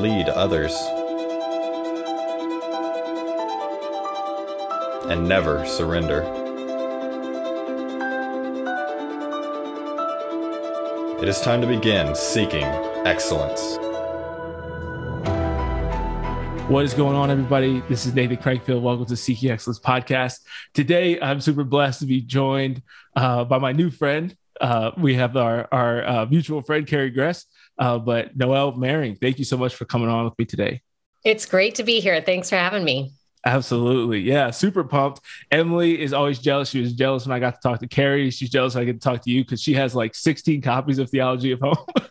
Lead others. And never surrender. It is time to begin seeking excellence. What is going on, everybody? This is Nathan Crankfield. Welcome to Seeking Excellence podcast. Today, I'm super blessed to be joined uh, by my new friend. Uh, we have our our uh, mutual friend Carrie Gress, uh, but Noelle Mering. Thank you so much for coming on with me today. It's great to be here. Thanks for having me. Absolutely. Yeah, super pumped. Emily is always jealous. She was jealous when I got to talk to Carrie. She's jealous I get to talk to you because she has like 16 copies of Theology of Home.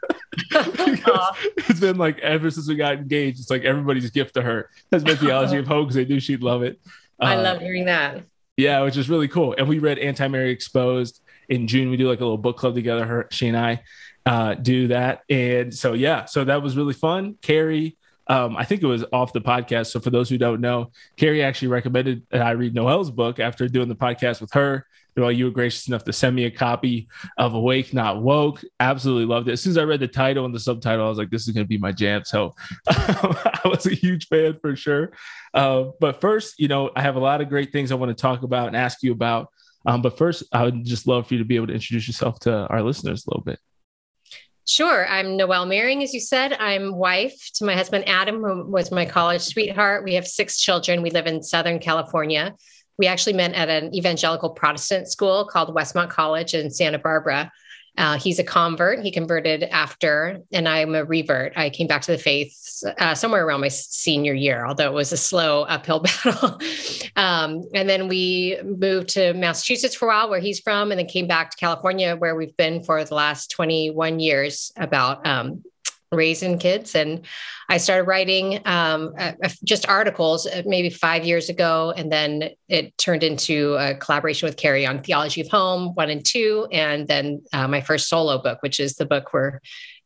it's been like ever since we got engaged, it's like everybody's gift to her has been Theology of Home because they knew she'd love it. I uh, love hearing that. Yeah, which is really cool. And we read Anti Mary Exposed in June. We do like a little book club together. Her, she and I uh, do that. And so, yeah, so that was really fun. Carrie, um, I think it was off the podcast. So for those who don't know, Carrie actually recommended that I read Noelle's book after doing the podcast with her. Well, you were gracious enough to send me a copy of Awake Not Woke. Absolutely loved it. As soon as I read the title and the subtitle, I was like, this is going to be my jam. So I was a huge fan for sure. Uh, but first, you know, I have a lot of great things I want to talk about and ask you about. Um, but first, I would just love for you to be able to introduce yourself to our listeners a little bit. Sure. I'm Noelle Mering, as you said. I'm wife to my husband, Adam, who was my college sweetheart. We have six children. We live in Southern California we actually met at an evangelical Protestant school called Westmont College in Santa Barbara. Uh, he's a convert. He converted after, and I'm a revert. I came back to the faith uh, somewhere around my senior year, although it was a slow uphill battle. um, and then we moved to Massachusetts for a while, where he's from, and then came back to California, where we've been for the last 21 years about um, raising kids. And I started writing um, just articles uh, maybe five years ago. And then it turned into a collaboration with Carrie on Theology of Home, one and two. And then uh, my first solo book, which is the book we're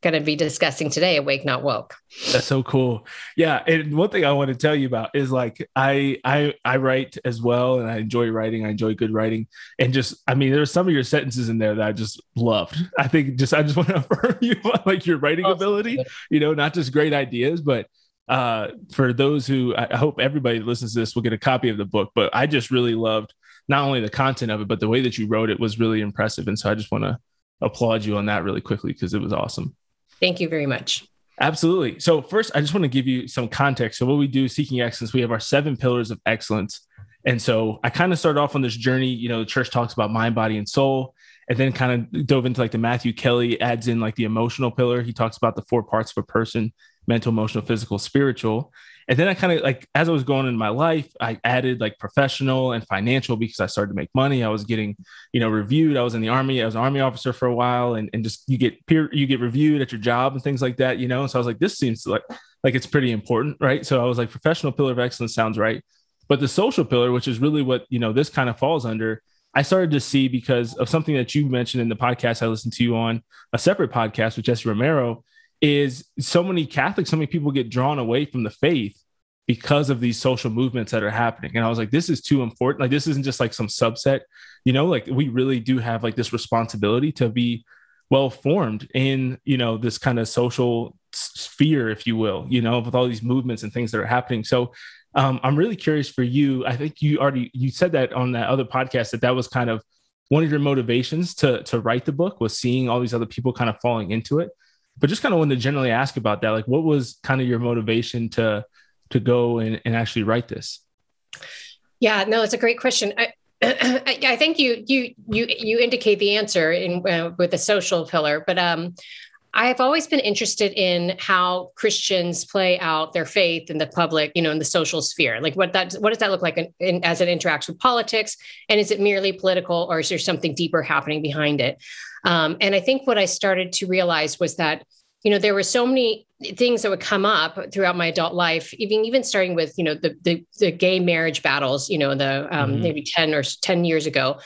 going to be discussing today awake not woke. That's so cool. Yeah and one thing i want to tell you about is like i i i write as well and i enjoy writing i enjoy good writing and just i mean there's some of your sentences in there that i just loved. I think just i just want to affirm you like your writing ability you know not just great ideas but uh for those who i hope everybody that listens to this will get a copy of the book but i just really loved not only the content of it but the way that you wrote it was really impressive and so i just want to applaud you on that really quickly because it was awesome Thank you very much. Absolutely. So, first, I just want to give you some context. So, what we do, Seeking Excellence, we have our seven pillars of excellence. And so, I kind of started off on this journey. You know, the church talks about mind, body, and soul, and then kind of dove into like the Matthew Kelly adds in like the emotional pillar. He talks about the four parts of a person mental, emotional, physical, spiritual. And then I kind of like as I was going in my life, I added like professional and financial because I started to make money. I was getting, you know, reviewed. I was in the army. I was an army officer for a while, and, and just you get peer, you get reviewed at your job and things like that, you know. And so I was like, this seems like like it's pretty important, right? So I was like, professional pillar of excellence sounds right. But the social pillar, which is really what you know this kind of falls under, I started to see because of something that you mentioned in the podcast I listened to you on a separate podcast with Jesse Romero is so many Catholics, so many people get drawn away from the faith because of these social movements that are happening. And I was like, this is too important. Like, this isn't just like some subset, you know, like we really do have like this responsibility to be well formed in, you know, this kind of social sphere, if you will, you know, with all these movements and things that are happening. So um, I'm really curious for you. I think you already, you said that on that other podcast that that was kind of one of your motivations to, to write the book was seeing all these other people kind of falling into it. but just kind of wanted to generally ask about that. Like, what was kind of your motivation to to go and, and actually write this? Yeah, no, it's a great question. I, I think you you you you indicate the answer in uh, with the social pillar, but um, I've always been interested in how Christians play out their faith in the public, you know, in the social sphere. Like what that what does that look like in, in, as it interacts with politics, and is it merely political, or is there something deeper happening behind it? Um, and I think what I started to realize was that you know there were so many things that would come up throughout my adult life even even starting with you know the the, the gay marriage battles you know the um, mm-hmm. maybe 10 or 10 years ago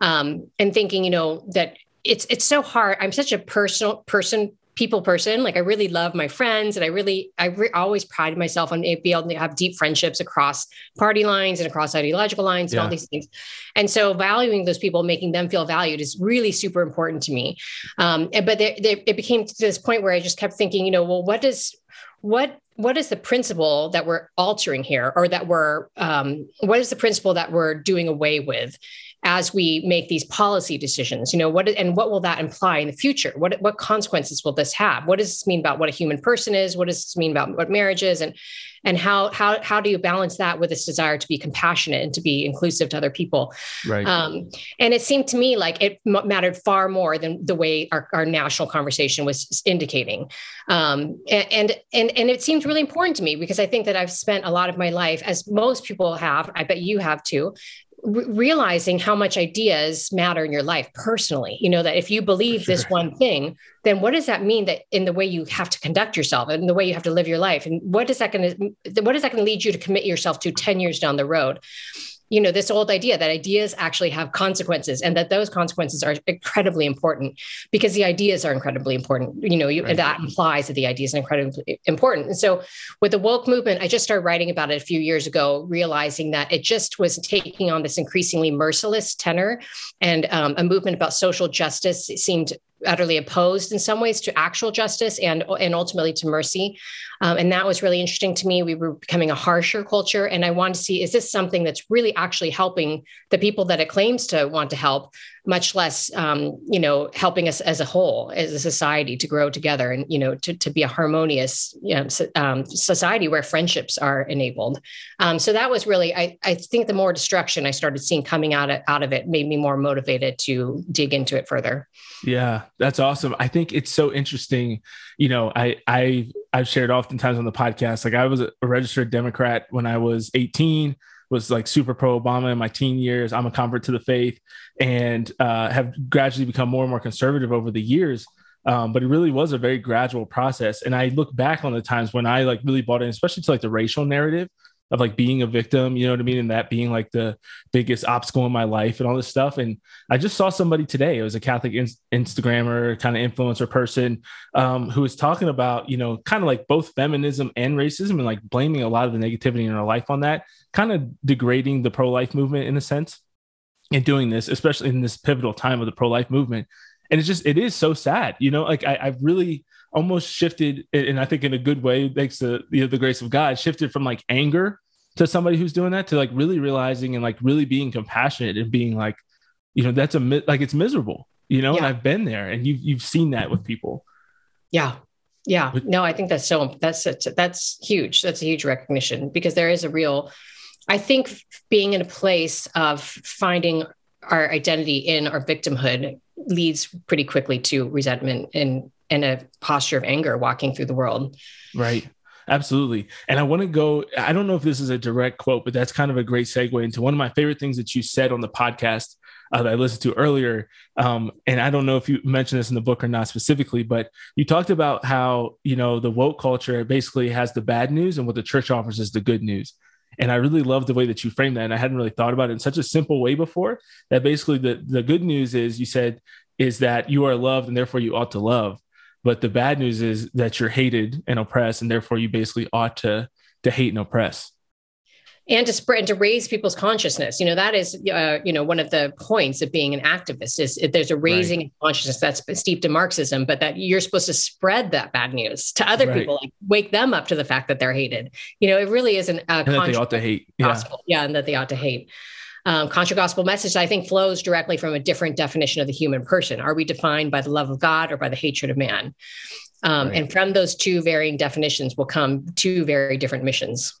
um, and thinking you know that it's it's so hard i'm such a personal person people person. Like I really love my friends, and I really I re- always pride myself on being able to have deep friendships across party lines and across ideological lines and yeah. all these things. And so valuing those people, making them feel valued, is really super important to me. Um, but they, they, it became to this point where I just kept thinking, you know, well, what does what what is the principle that we're altering here or that we're um, what is the principle that we're doing away with as we make these policy decisions you know what and what will that imply in the future? What what consequences will this have? What does this mean about what a human person is? What does this mean about what marriage is? And and how how how do you balance that with this desire to be compassionate and to be inclusive to other people? Right. Um, and it seemed to me like it mattered far more than the way our, our national conversation was indicating. Um, and and and it seemed really important to me because i think that i've spent a lot of my life as most people have i bet you have too re- realizing how much ideas matter in your life personally. You know that if you believe sure. this one thing then what does that mean that in the way you have to conduct yourself and the way you have to live your life? And what is that going to what is that going to lead you to commit yourself to 10 years down the road you know this old idea that ideas actually have consequences and that those consequences are incredibly important because the ideas are incredibly important you know you, right. that implies that the ideas are incredibly important and so with the woke movement i just started writing about it a few years ago realizing that it just was taking on this increasingly merciless tenor and um, a movement about social justice seemed utterly opposed in some ways to actual justice and and ultimately to mercy. Um, and that was really interesting to me. We were becoming a harsher culture. And i wanted to see is this something that's really actually helping the people that it claims to want to help much less um, you know helping us as a whole as a society to grow together and you know to, to be a harmonious you know, um, society where friendships are enabled. Um, so that was really I, I think the more destruction i started seeing coming out of, out of it made me more motivated to dig into it further. Yeah that's awesome. I think it's so interesting. You know i i i've shared oftentimes on the podcast like i was a registered democrat when i was 18 was like super pro Obama in my teen years. I'm a convert to the faith and uh, have gradually become more and more conservative over the years. Um, but it really was a very gradual process. And I look back on the times when I like really bought in, especially to like the racial narrative of like being a victim, you know what I mean? And that being like the biggest obstacle in my life and all this stuff. And I just saw somebody today, it was a Catholic in- Instagrammer, kind of influencer person um, who was talking about, you know, kind of like both feminism and racism and like blaming a lot of the negativity in her life on that, kind of degrading the pro life movement in a sense. And doing this, especially in this pivotal time of the pro life movement. And it's just, it is so sad, you know, like I, I've really, almost shifted, and I think in a good way, thanks to you know, the grace of God, shifted from like anger to somebody who's doing that to like really realizing and like really being compassionate and being like, you know, that's a like it's miserable, you know, yeah. and I've been there, and you've you've seen that with people. Yeah, yeah. No, I think that's so that's that's huge. That's a huge recognition because there is a real. I think being in a place of finding our identity in our victimhood leads pretty quickly to resentment and and a posture of anger walking through the world. Right. Absolutely. And I want to go, I don't know if this is a direct quote, but that's kind of a great segue into one of my favorite things that you said on the podcast uh, that I listened to earlier. Um, and I don't know if you mentioned this in the book or not specifically, but you talked about how, you know, the woke culture basically has the bad news and what the church offers is the good news. And I really love the way that you framed that. And I hadn't really thought about it in such a simple way before that basically the, the good news is you said, is that you are loved and therefore you ought to love. But the bad news is that you're hated and oppressed, and therefore you basically ought to to hate and oppress and to spread and to raise people's consciousness you know that is uh, you know one of the points of being an activist is there's a raising right. consciousness that's steeped in marxism but that you're supposed to spread that bad news to other right. people like wake them up to the fact that they're hated you know it really isn't a and that they ought to hate yeah. Yeah and that they ought to hate um, contra gospel message, I think, flows directly from a different definition of the human person. Are we defined by the love of God or by the hatred of man? Um, right. And from those two varying definitions will come two very different missions.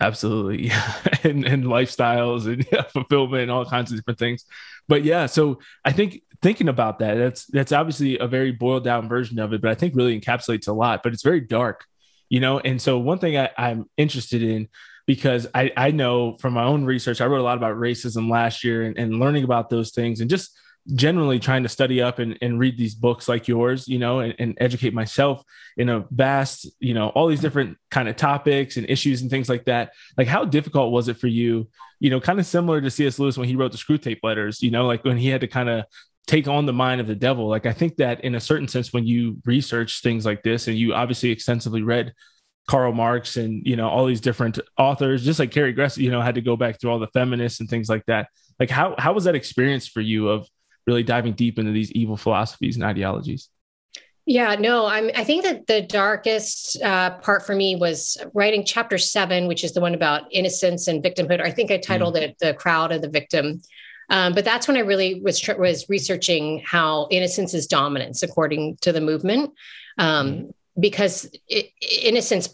Absolutely. Yeah. and, and lifestyles and yeah, fulfillment and all kinds of different things. But yeah, so I think thinking about that, that's that's obviously a very boiled down version of it, but I think really encapsulates a lot, but it's very dark, you know? And so one thing I, I'm interested in because I, I know from my own research, I wrote a lot about racism last year and, and learning about those things and just generally trying to study up and, and read these books like yours, you know, and, and, educate myself in a vast, you know, all these different kind of topics and issues and things like that. Like, how difficult was it for you, you know, kind of similar to C.S. Lewis when he wrote the Screwtape Letters, you know, like when he had to kind of take on the mind of the devil. Like, I think that in a certain sense, when you research things like this and you obviously extensively read Karl Marx and you know all these different authors, just like Carrie Gress, you know, had to go back through all the feminists and things like that. Like, how how was that experience for you of really diving deep into these evil philosophies and ideologies. Yeah, no, I'm. I think that the darkest uh, part for me was writing chapter seven, which is the one about innocence and victimhood. I think I titled mm. it "The Crowd of the Victim," um, but that's when I really was was researching how innocence is dominance according to the movement. Um, mm because it, innocence,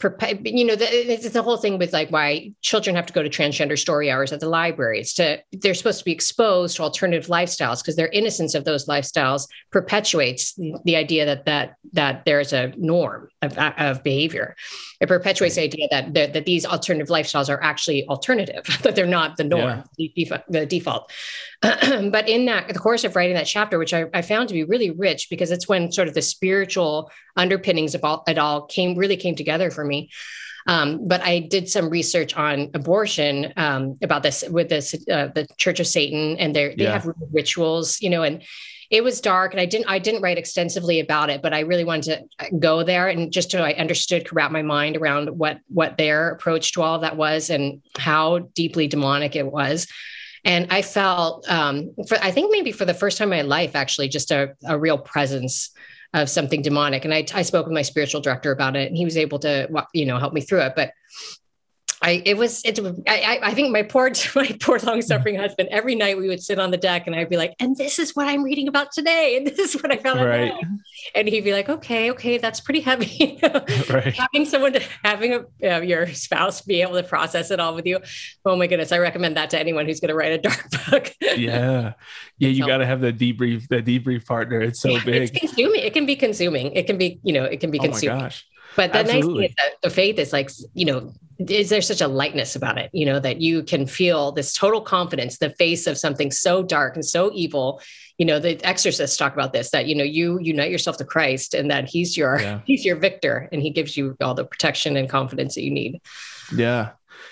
you know, the, it's the whole thing with like why children have to go to transgender story hours at the library. It's to they're supposed to be exposed to alternative lifestyles because their innocence of those lifestyles perpetuates the, idea that that that there's a norm of, of behavior. It perpetuates the idea that, that, that these alternative lifestyles are actually alternative, that they're not the norm, yeah. the default. but in that the course of writing that chapter, which I, I, found to be really rich because it's when sort of the spiritual underpinnings of all it all came really came together for me. Um, but I did some research on abortion um, about this with this uh, the Church of Satan, and they they yeah. have rituals, you know, and it was dark and I didn't I didn't write extensively about it, but I really wanted to go there and just so I understood could wrap my mind around what what their approach to all that was and how deeply demonic it was. And I felt um, for I think maybe for the first time in my life, actually, just a, a real presence of something demonic. And I, I spoke with my spiritual director about it, and he was able to, you know, help me through it. But I it was it I I think my poor my poor long suffering husband every night we would sit on the deck and I'd be like and this is what I'm reading about today and this is what I found right. out and he'd be like okay okay that's pretty heavy. Right. having someone to having a, uh, your spouse be able to process it all with you oh my goodness I recommend that to anyone who's going to write a dark book. Yeah. Yeah you got to have the debrief the debrief partner it's so yeah, big. it's consuming it can be consuming it can be you know it can be consuming. oh consuming but the Absolutely. nice thing is that the faith is like, you know, is there such a lightness about it, you know, that you can feel this total confidence, the face of something so dark and so evil. You know, the exorcists talk about this, that, you know, you unite yourself to Christ and that he's your, yeah. he's your victor and he gives you all the protection and confidence that you need. Yeah.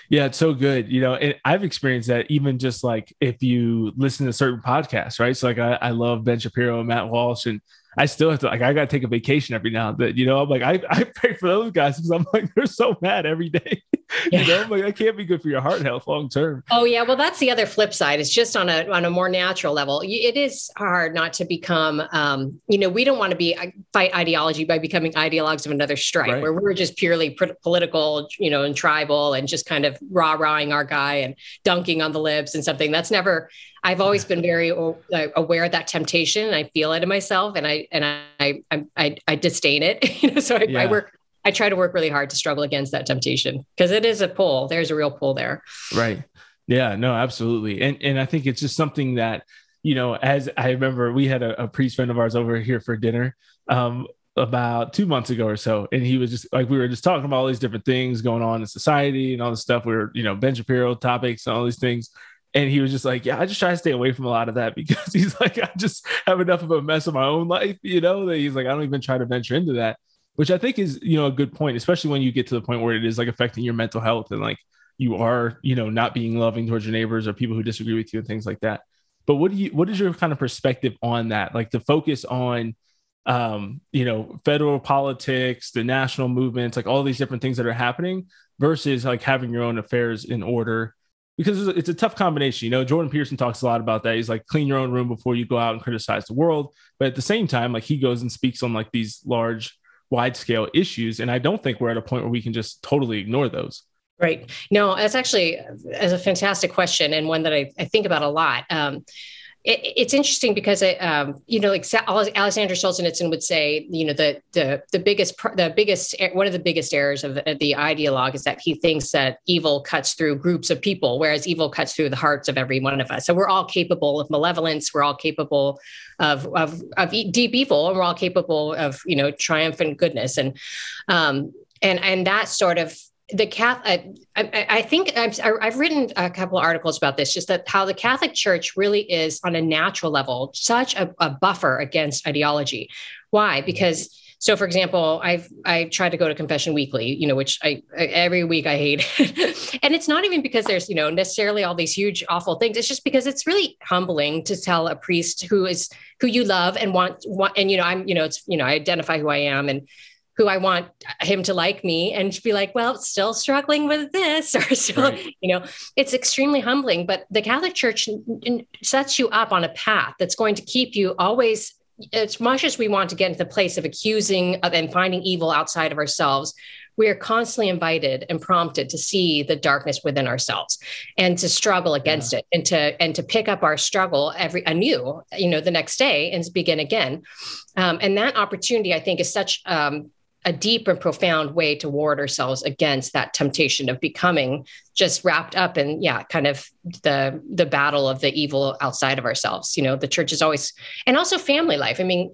Yeah, it's so good. You know, and I've experienced that even just like if you listen to certain podcasts, right? So like I, I love Ben Shapiro and Matt Walsh and I still have to like I gotta take a vacation every now and then. You know, I'm like I, I pray for those guys because I'm like they're so mad every day. Yeah. you know, like that can't be good for your heart health long term. Oh yeah, well that's the other flip side. It's just on a on a more natural level. It is hard not to become. Um, you know, we don't want to be uh, fight ideology by becoming ideologues of another stripe, right. where we're just purely pr- political, you know, and tribal, and just kind of rah rahing our guy and dunking on the libs and something. That's never I've always been very aware of that temptation. I feel it in myself, and I and I I I, I disdain it. you know, so I, yeah. I, work. I try to work really hard to struggle against that temptation because it is a pull. There's a real pull there. Right. Yeah. No. Absolutely. And and I think it's just something that you know, as I remember, we had a, a priest friend of ours over here for dinner. Um, about two months ago or so and he was just like we were just talking about all these different things going on in society and all this stuff we were you know ben shapiro topics and all these things and he was just like, Yeah, I just try to stay away from a lot of that because he's like, I just have enough of a mess of my own life, you know, that he's like, I don't even try to venture into that, which I think is, you know, a good point, especially when you get to the point where it is like affecting your mental health and like you are, you know, not being loving towards your neighbors or people who disagree with you and things like that. But what do you, what is your kind of perspective on that? Like the focus on, um, you know, federal politics, the national movements, like all these different things that are happening versus like having your own affairs in order because it's a tough combination. You know, Jordan Peterson talks a lot about that. He's like, clean your own room before you go out and criticize the world. But at the same time, like he goes and speaks on like these large, wide scale issues. And I don't think we're at a point where we can just totally ignore those. Right. No, that's actually as a fantastic question and one that I, I think about a lot. Um, it, it's interesting because it, um, you know, like Alexander Solzhenitsyn would say, you know, the the the biggest the biggest one of the biggest errors of the ideologue is that he thinks that evil cuts through groups of people, whereas evil cuts through the hearts of every one of us. So we're all capable of malevolence. We're all capable of of, of deep evil, and we're all capable of you know triumphant goodness. And um, and and that sort of the Catholic, uh, I, I, think I've, I've, written a couple of articles about this, just that how the Catholic Church really is on a natural level such a, a buffer against ideology. Why? Because so, for example, I've I try to go to confession weekly, you know, which I, I every week I hate, and it's not even because there's you know necessarily all these huge awful things. It's just because it's really humbling to tell a priest who is who you love and want, want and you know I'm you know it's you know I identify who I am and who I want him to like me and be like, well, still struggling with this or still, right. you know, it's extremely humbling. But the Catholic Church sets you up on a path that's going to keep you always, as much as we want to get into the place of accusing of, and finding evil outside of ourselves, we are constantly invited and prompted to see the darkness within ourselves and to struggle against yeah. it and to and to pick up our struggle every anew you know the next day and begin again um, and that opportunity i think is such um, a deep and profound way to ward ourselves against that temptation of becoming just wrapped up in yeah kind of the the battle of the evil outside of ourselves you know the church is always and also family life i mean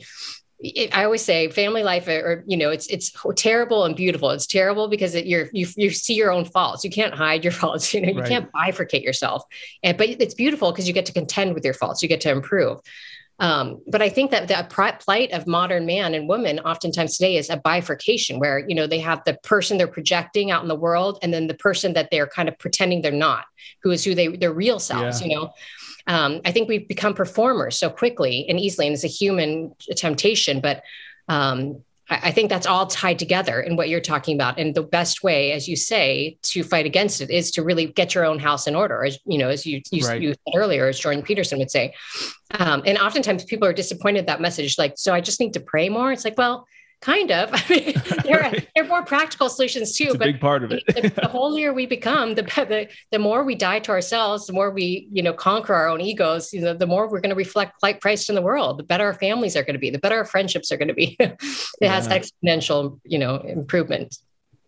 it, I always say family life, or you know, it's it's terrible and beautiful. It's terrible because it, you're you you see your own faults. You can't hide your faults. You know, you right. can't bifurcate yourself. And but it's beautiful because you get to contend with your faults. You get to improve. Um, but I think that the plight of modern man and woman oftentimes today is a bifurcation where, you know, they have the person they're projecting out in the world and then the person that they're kind of pretending they're not, who is who they, their real selves, yeah. you know. Um, I think we've become performers so quickly and easily, and it's a human temptation. But um, I think that's all tied together in what you're talking about. And the best way, as you say, to fight against it is to really get your own house in order, as you know, as you, you, right. you said earlier, as Jordan Peterson would say. Um, and oftentimes people are disappointed that message, like, so I just need to pray more. It's like, well, kind of. I mean, there, are, there are more practical solutions too. It's but big part of it. the, the, holier we become, the, the the more we die to ourselves, the more we you know conquer our own egos. You know, the more we're going to reflect like Christ in the world. The better our families are going to be. The better our friendships are going to be. it yeah. has exponential you know improvement.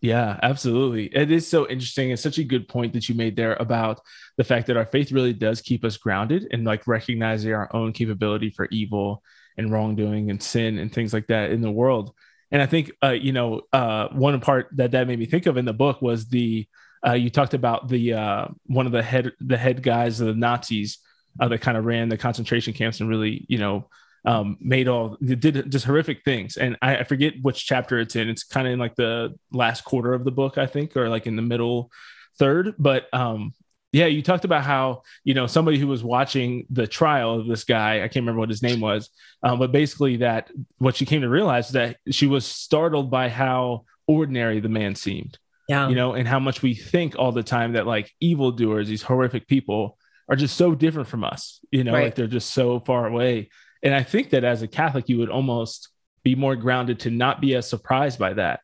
Yeah, absolutely. It is so interesting. It's such a good point that you made there about the fact that our faith really does keep us grounded and like recognizing our own capability for evil and wrongdoing and sin and things like that in the world. And I think, uh, you know, uh, one part that that made me think of in the book was the uh, you talked about the uh, one of the head the head guys of the Nazis uh, that kind of ran the concentration camps and really, you know, um, made all did just horrific things. And I, I forget which chapter it's in. It's kind of in like the last quarter of the book, I think, or like in the middle third. But um, yeah, you talked about how you know somebody who was watching the trial of this guy. I can't remember what his name was, um, but basically that what she came to realize is that she was startled by how ordinary the man seemed. Yeah, you know, and how much we think all the time that like evildoers, these horrific people, are just so different from us. You know, right. like they're just so far away. And I think that as a Catholic, you would almost be more grounded to not be as surprised by that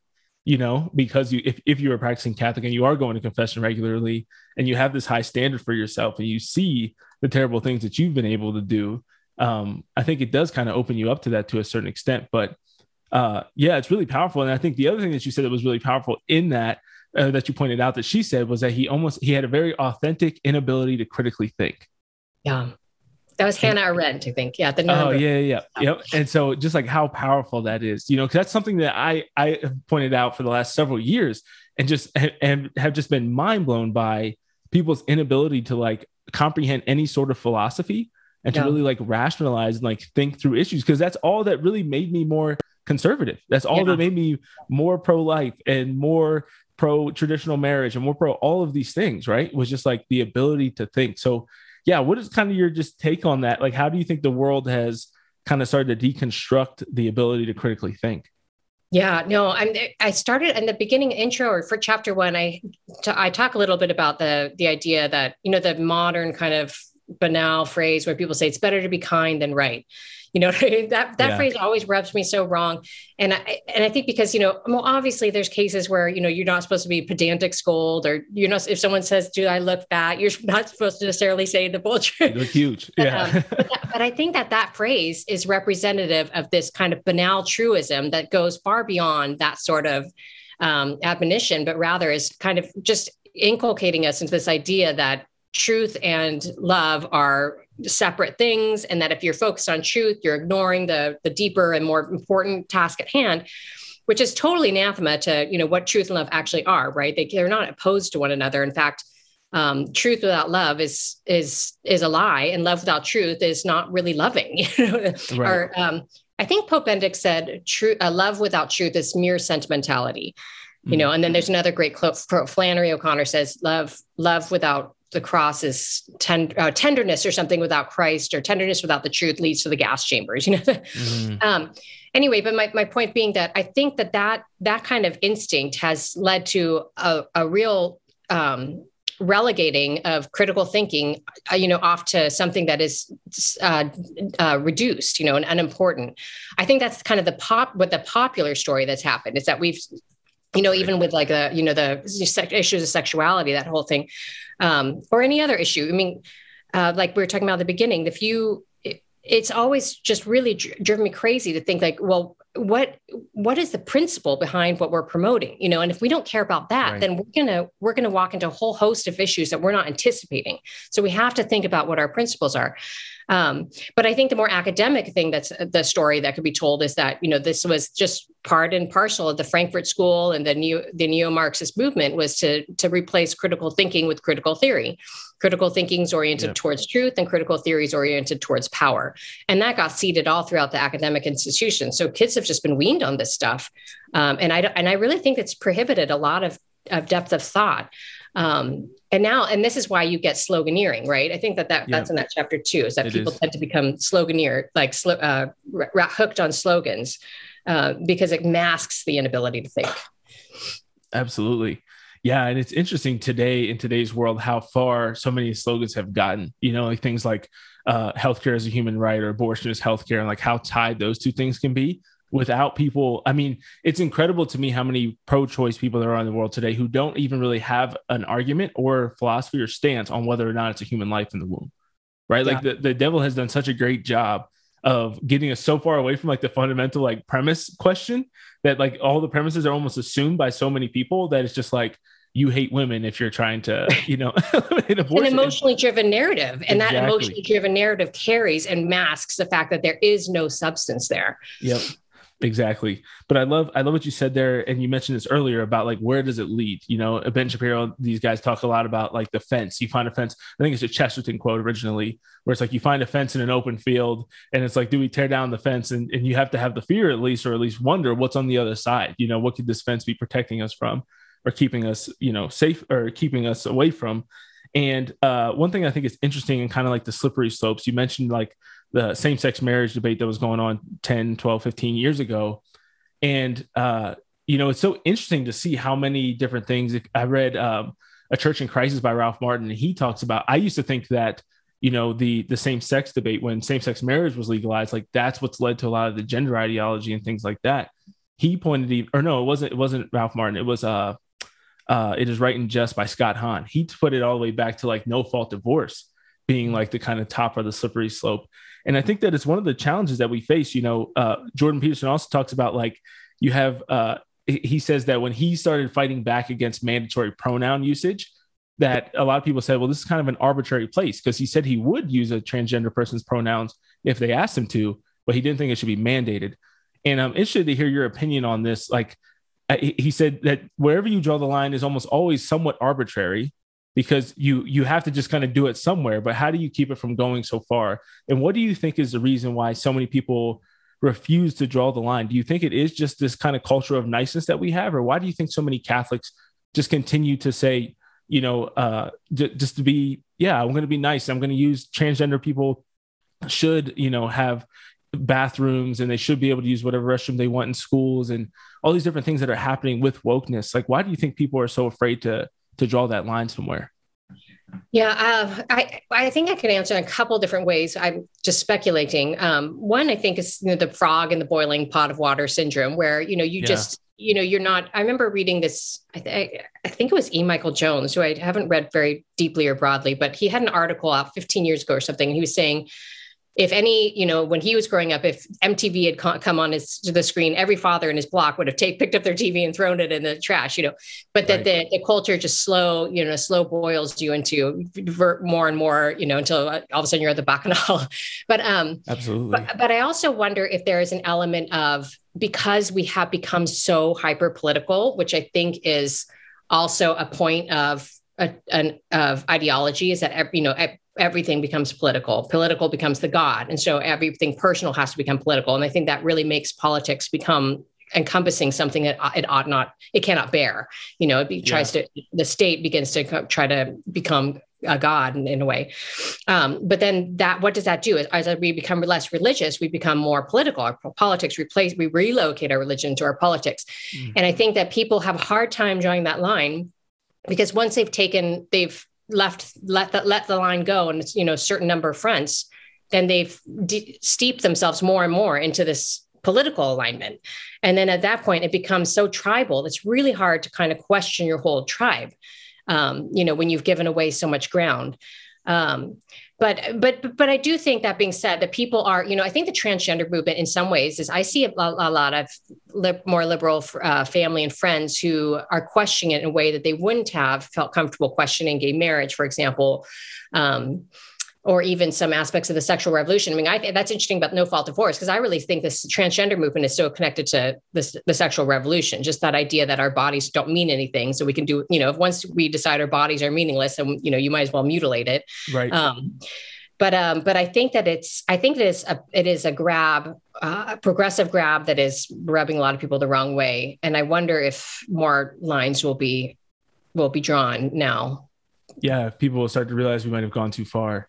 you know, because you if, if you are practicing Catholic and you are going to confession regularly and you have this high standard for yourself and you see the terrible things that you've been able to do, um, I think it does kind of open you up to that to a certain extent. But uh, yeah, it's really powerful. And I think the other thing that you said that was really powerful in that uh, that you pointed out that she said was that he almost he had a very authentic inability to critically think. Yeah. That was Hannah Arendt, I think. Yeah. The oh, yeah, yeah, yep. And so, just like how powerful that is, you know, because that's something that I I have pointed out for the last several years, and just and have just been mind blown by people's inability to like comprehend any sort of philosophy and to yeah. really like rationalize and like think through issues because that's all that really made me more conservative. That's all yeah. that made me more pro life and more pro traditional marriage and more pro all of these things. Right? Was just like the ability to think. So yeah, what is kind of your just take on that? Like, how do you think the world has kind of started to deconstruct the ability to critically think? Yeah, no, I'm. I started in the beginning intro or for chapter one. I, t- I talk a little bit about the the idea that you know the modern kind of banal phrase where people say it's better to be kind than right. You know, that that yeah. phrase always rubs me so wrong. And I and I think because, you know, well, obviously there's cases where, you know, you're not supposed to be pedantic scold or you know, if someone says, Do I look fat? You're not supposed to necessarily say the bullshit. You look huge. Yeah. um, but, that, but I think that that phrase is representative of this kind of banal truism that goes far beyond that sort of um, admonition, but rather is kind of just inculcating us into this idea that truth and love are separate things and that if you're focused on truth you're ignoring the the deeper and more important task at hand which is totally anathema to you know what truth and love actually are right they, they're not opposed to one another in fact um, truth without love is is is a lie and love without truth is not really loving right. or um, i think pope benedict said true uh, love without truth is mere sentimentality you know mm. and then there's another great quote flannery o'connor says love love without the cross is ten, uh, tenderness or something without Christ or tenderness without the truth leads to the gas chambers, you know? mm-hmm. um, anyway, but my, my point being that I think that that, that kind of instinct has led to a, a real, um, relegating of critical thinking, uh, you know, off to something that is uh, uh, reduced, you know, and unimportant. I think that's kind of the pop, what the popular story that's happened is that we've you know, even with like the, you know, the issues of sexuality, that whole thing, um, or any other issue. I mean, uh, like we were talking about at the beginning, if you, it, it's always just really dr- driven me crazy to think like, well, what what is the principle behind what we're promoting you know and if we don't care about that right. then we're gonna we're gonna walk into a whole host of issues that we're not anticipating so we have to think about what our principles are um, but I think the more academic thing that's the story that could be told is that you know this was just part and parcel of the Frankfurt School and the neo the neo Marxist movement was to to replace critical thinking with critical theory. Critical thinking is oriented yep. towards truth, and critical theory is oriented towards power, and that got seeded all throughout the academic institutions. So kids have just been weaned on this stuff, um, and I and I really think it's prohibited a lot of of depth of thought. Um, and now, and this is why you get sloganeering, right? I think that, that yeah. that's in that chapter too, is that it people is. tend to become sloganeer, like uh, hooked on slogans uh, because it masks the inability to think. Absolutely. Yeah, and it's interesting today in today's world how far so many slogans have gotten. You know, like things like uh, healthcare is a human right or abortion is healthcare, and like how tied those two things can be without people i mean it's incredible to me how many pro-choice people there are in the world today who don't even really have an argument or philosophy or stance on whether or not it's a human life in the womb right yeah. like the, the devil has done such a great job of getting us so far away from like the fundamental like premise question that like all the premises are almost assumed by so many people that it's just like you hate women if you're trying to, you know, an emotionally driven narrative. And exactly. that emotionally driven narrative carries and masks the fact that there is no substance there. Yep. Exactly. But I love I love what you said there. And you mentioned this earlier about like where does it lead? You know, Ben Shapiro, these guys talk a lot about like the fence. You find a fence, I think it's a Chesterton quote originally, where it's like you find a fence in an open field, and it's like, do we tear down the fence? And, and you have to have the fear at least, or at least wonder what's on the other side. You know, what could this fence be protecting us from or keeping us, you know, safe or keeping us away from? And uh, one thing I think is interesting and kind of like the slippery slopes, you mentioned like the same sex marriage debate that was going on 10, 12, 15 years ago. And, uh, you know, it's so interesting to see how many different things. I read um, A Church in Crisis by Ralph Martin, and he talks about, I used to think that, you know, the, the same sex debate when same sex marriage was legalized, like that's what's led to a lot of the gender ideology and things like that. He pointed, or no, it wasn't, it wasn't Ralph Martin. It was, uh, uh, It is Right and Just by Scott Hahn. He put it all the way back to like no fault divorce being like the kind of top of the slippery slope. And I think that it's one of the challenges that we face. You know, uh, Jordan Peterson also talks about like you have, uh, he says that when he started fighting back against mandatory pronoun usage, that a lot of people said, well, this is kind of an arbitrary place because he said he would use a transgender person's pronouns if they asked him to, but he didn't think it should be mandated. And I'm interested to hear your opinion on this. Like, he said that wherever you draw the line is almost always somewhat arbitrary because you you have to just kind of do it somewhere but how do you keep it from going so far? And what do you think is the reason why so many people refuse to draw the line? Do you think it is just this kind of culture of niceness that we have or why do you think so many catholics just continue to say you know uh j- just to be yeah i'm going to be nice. I'm going to use transgender people should you know have bathrooms and they should be able to use whatever restroom they want in schools and all these different things that are happening with wokeness. Like why do you think people are so afraid to to draw that line somewhere Yeah, uh, I I think I could answer in a couple different ways. I'm just speculating. Um, one, I think is you know, the frog in the boiling pot of water syndrome, where you know you yeah. just you know you're not. I remember reading this. I, th- I think it was E. Michael Jones, who I haven't read very deeply or broadly, but he had an article out 15 years ago or something, and he was saying if any, you know, when he was growing up, if MTV had come on his to the screen, every father in his block would have take, picked up their TV and thrown it in the trash, you know. But that right. the, the culture just slow, you know, slow boils you into more and more, you know, until all of a sudden you're at the bacchanal. but um, absolutely. But, but I also wonder if there is an element of because we have become so hyper political, which I think is also a point of a, an of ideology is that you know everything becomes political. Political becomes the God. And so everything personal has to become political. And I think that really makes politics become encompassing something that it ought not, it cannot bear. You know, it be, yeah. tries to, the state begins to try to become a God in, in a way. Um, but then that, what does that do? As, as we become less religious, we become more political. Our politics replace, we relocate our religion to our politics. Mm. And I think that people have a hard time drawing that line because once they've taken, they've left let the, let the line go and you know a certain number of fronts then they've de- steeped themselves more and more into this political alignment. And then at that point it becomes so tribal it's really hard to kind of question your whole tribe um, you know when you've given away so much ground. Um, but but but I do think that being said, that people are, you know, I think the transgender movement in some ways is I see a, a lot of li- more liberal uh, family and friends who are questioning it in a way that they wouldn't have felt comfortable questioning gay marriage, for example. Um, or even some aspects of the sexual revolution. I mean, I think that's interesting about no fault of divorce because I really think this transgender movement is so connected to this, the sexual revolution. Just that idea that our bodies don't mean anything, so we can do, you know, if once we decide our bodies are meaningless, and you know, you might as well mutilate it. Right. Um, but um, but I think that it's I think that it's a it is a grab, uh, a progressive grab that is rubbing a lot of people the wrong way, and I wonder if more lines will be will be drawn now. Yeah, if people will start to realize we might have gone too far.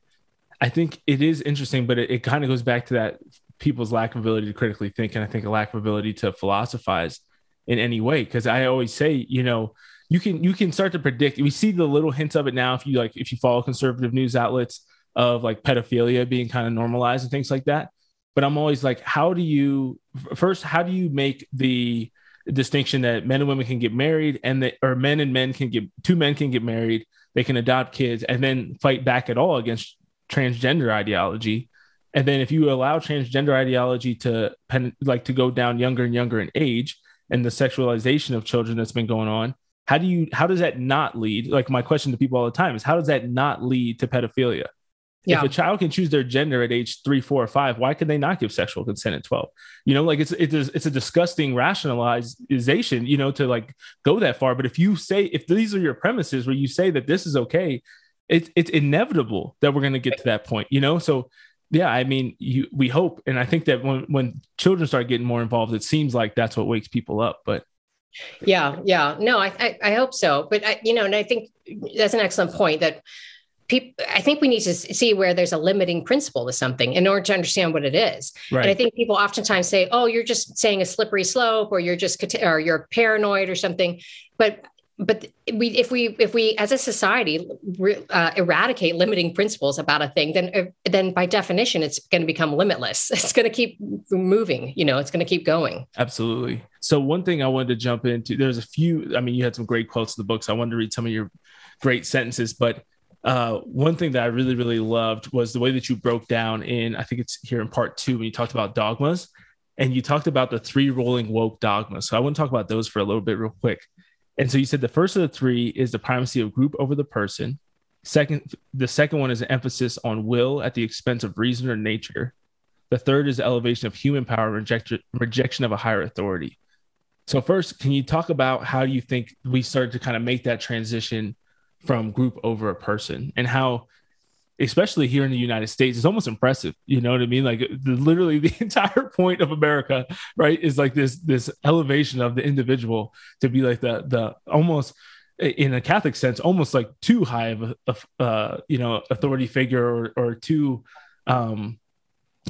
I think it is interesting, but it, it kind of goes back to that people's lack of ability to critically think, and I think a lack of ability to philosophize in any way. Because I always say, you know, you can you can start to predict. We see the little hints of it now. If you like, if you follow conservative news outlets of like pedophilia being kind of normalized and things like that. But I'm always like, how do you first? How do you make the distinction that men and women can get married and that or men and men can get two men can get married they can adopt kids and then fight back at all against transgender ideology and then if you allow transgender ideology to pen, like to go down younger and younger in age and the sexualization of children that's been going on how do you how does that not lead like my question to people all the time is how does that not lead to pedophilia yeah. If a child can choose their gender at age three, four, or five, why could they not give sexual consent at 12? You know, like it's it's a, it's a disgusting rationalization, you know, to like go that far. But if you say if these are your premises where you say that this is okay, it's it's inevitable that we're going to get to that point you know? So yeah i mean you we hope and i think that when when children start getting more involved it seems like that's what wakes people up but yeah yeah. No i i, I hope so. But i you know and i think that's an excellent point that people i think we need to see where there's a limiting principle to something in order to understand what it is. Right. and i think people oftentimes say oh you're just saying a slippery slope or you're just or you're paranoid or something. But but we if we if we as a society uh, eradicate limiting principles about a thing then uh, then by definition it's going to become limitless. It's going to keep moving you know it's going to keep going. Absolutely. So one thing i wanted to jump into there's a few i mean you had some great quotes in the books so i wanted to read some of your great sentences but uh, one thing that i really really loved was the way that you broke down in i think it's here in part two when you talked about dogmas and you talked about the three rolling woke dogmas. So i want to talk about those for a little bit real quick and so you said the first of the three is the primacy of group over the person. Second, the second one is an emphasis on will at the expense of reason or nature. The third is the elevation of human power, rejection, rejection of a higher authority. So first, can you talk about how you think we started to kind of make that transition from group over a person and how especially here in the United States, it's almost impressive. You know what I mean? Like literally the entire point of America, right, is like this this elevation of the individual to be like the the almost in a Catholic sense, almost like too high of a, uh, you know authority figure or or too um,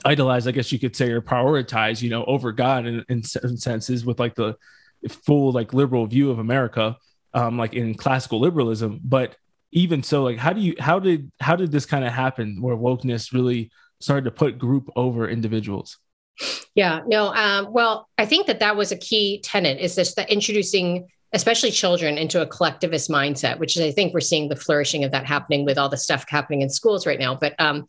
idolized, I guess you could say, or prioritized, you know, over God in, in senses with like the full like liberal view of America, um, like in classical liberalism, but even so, like how do you how did how did this kind of happen where wokeness really started to put group over individuals? Yeah, no. Um, well, I think that that was a key tenet is this that introducing especially children into a collectivist mindset, which is I think we're seeing the flourishing of that happening with all the stuff happening in schools right now. But um,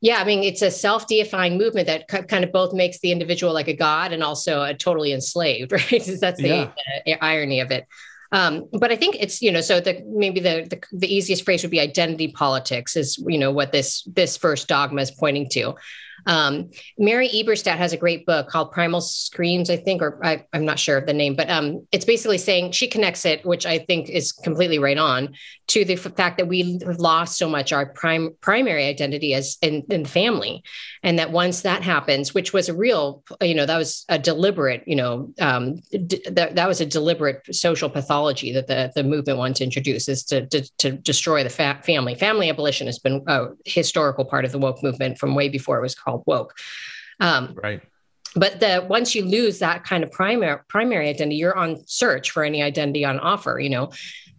yeah, I mean, it's a self-deifying movement that kind of both makes the individual like a god and also a totally enslaved, right? That's the, yeah. the irony of it. Um, but I think it's you know so the maybe the, the, the easiest phrase would be identity politics is you know what this this first dogma is pointing to. Um, Mary Eberstadt has a great book called Primal Screams, I think, or I, am not sure of the name, but um, it's basically saying she connects it, which I think is completely right on, to the fact that we have lost so much our prime primary identity as in, in family, and that once that happens, which was a real, you know, that was a deliberate, you know, um, d- that, that was a deliberate social pathology that the the movement wanted to introduce is to to, to destroy the fa- family. Family abolition has been a historical part of the woke movement from way before it was called woke. Um, right. But the once you lose that kind of primary primary identity, you're on search for any identity on offer. You know,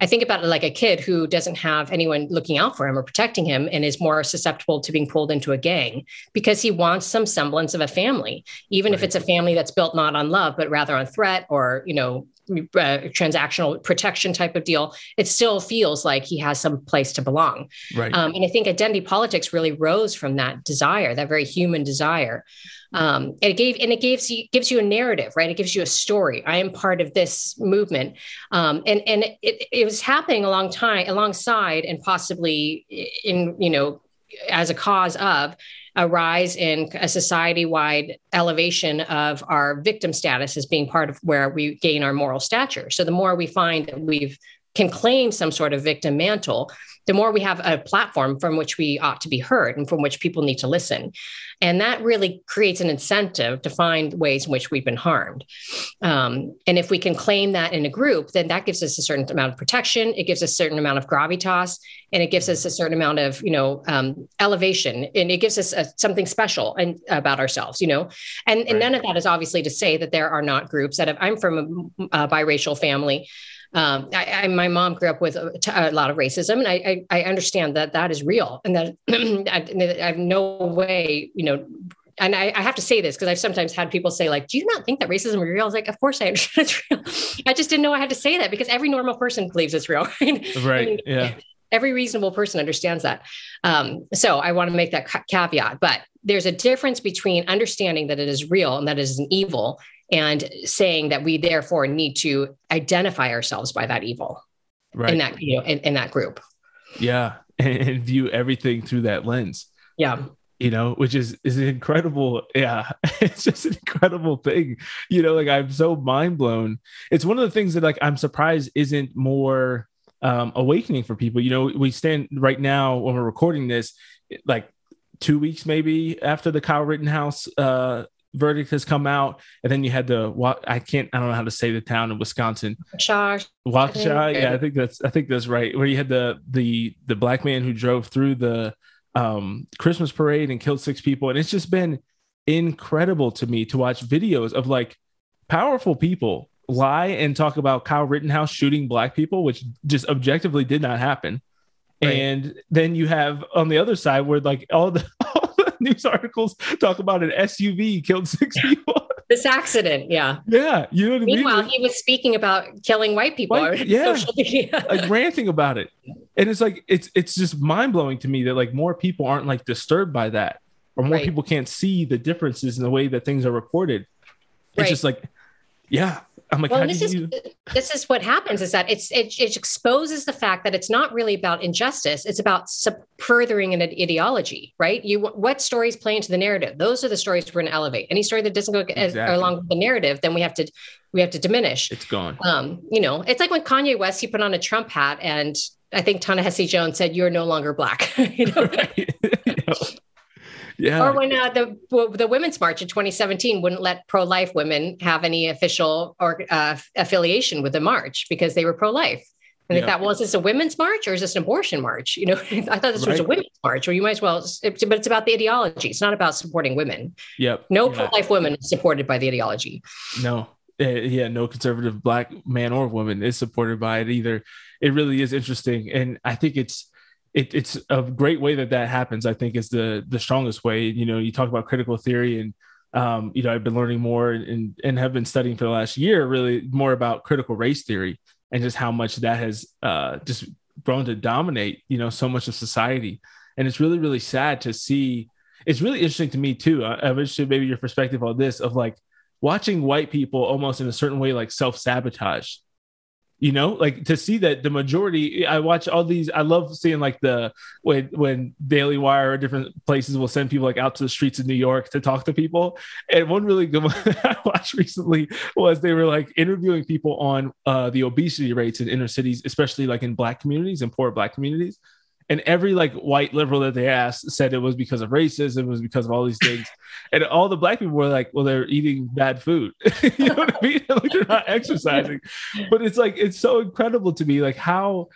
I think about it like a kid who doesn't have anyone looking out for him or protecting him and is more susceptible to being pulled into a gang because he wants some semblance of a family, even right. if it's a family that's built not on love, but rather on threat or, you know, uh, transactional protection type of deal, it still feels like he has some place to belong. Right. Um, and I think identity politics really rose from that desire, that very human desire. Um, and it gave and it gives you gives you a narrative, right? It gives you a story. I am part of this movement, um, and and it, it was happening a long time alongside and possibly in you know as a cause of a rise in a society wide elevation of our victim status as being part of where we gain our moral stature. So the more we find that we've can claim some sort of victim mantle, the more we have a platform from which we ought to be heard and from which people need to listen. And that really creates an incentive to find ways in which we've been harmed. Um, and if we can claim that in a group, then that gives us a certain amount of protection. It gives us a certain amount of gravitas, and it gives us a certain amount of, you know, um, elevation, and it gives us a, something special and about ourselves, you know. And, and right. none of that is obviously to say that there are not groups that have, I'm from a, a biracial family um, I, I, my mom grew up with a, a lot of racism, and I, I, I, understand that that is real, and that I, I have no way, you know, and I, I, have to say this because I've sometimes had people say, like, do you not think that racism is real? I was like, of course I understand it's real. I just didn't know I had to say that because every normal person believes it's real. Right. right. Mean, yeah. Every reasonable person understands that. Um, so I want to make that ca- caveat. But there's a difference between understanding that it is real and that it is an evil and saying that we therefore need to identify ourselves by that evil right. in that you know in, in that group. Yeah. And, view everything through that lens. Yeah. You know which is is incredible yeah it's just an incredible thing. You know like i'm so mind blown. It's one of the things that like i'm surprised isn't more um awakening for people. You know we stand right now when we're recording this like two weeks maybe after the Kyle Rittenhouse uh, verdict has come out, and then you had the what I can't I don't know how to say the town in Wisconsin. Waukesha. Waukesha, yeah, I think that's I think that's right. Where you had the the the black man who drove through the um, Christmas parade and killed six people, and it's just been incredible to me to watch videos of like powerful people lie and talk about Kyle Rittenhouse shooting black people, which just objectively did not happen. Right. And then you have on the other side where like all the news articles talk about an SUV killed six people. this accident, yeah. Yeah. You know what Meanwhile, I mean? he was speaking about killing white people yeah, like ranting about it. And it's like it's it's just mind blowing to me that like more people aren't like disturbed by that, or more right. people can't see the differences in the way that things are reported. It's right. just like, yeah, I'm like, well, this is you... this is what happens is that it's it, it, exposes the fact that it's not really about injustice; it's about sub- furthering an ideology, right? You what stories play into the narrative? Those are the stories we're going to elevate. Any story that doesn't go exactly. along with the narrative, then we have to we have to diminish. It's gone. Um, you know, it's like when Kanye West he put on a Trump hat, and I think Ta-Nehisi Jones said, "You're no longer black." you know? Right. Yeah. Or when uh, the the Women's March in 2017 wouldn't let pro life women have any official or uh, affiliation with the march because they were pro life. And yeah. they thought, well, is this a women's march or is this an abortion march? You know, I thought this right. was a women's march, or you might as well, but it's about the ideology. It's not about supporting women. Yep. No yeah. pro life woman is supported by the ideology. No. uh, yeah, no conservative black man or woman is supported by it either. It really is interesting, and I think it's it, it's a great way that that happens. I think is the the strongest way. You know, you talk about critical theory, and um, you know, I've been learning more and and have been studying for the last year, really more about critical race theory and just how much that has uh, just grown to dominate. You know, so much of society, and it's really really sad to see. It's really interesting to me too. I, I'm interested maybe your perspective on this of like watching white people almost in a certain way like self sabotage you know like to see that the majority i watch all these i love seeing like the when when daily wire or different places will send people like out to the streets of new york to talk to people. And one really good one i watched recently was they were like interviewing people on uh, the obesity rates in inner cities especially like in black communities and poor black communities and every like white liberal that they asked said it was because of racism, it was because of all these things. and all the black people were like, well, they're eating bad food. you know what I mean? like they're not exercising. But it's like, it's so incredible to me, like how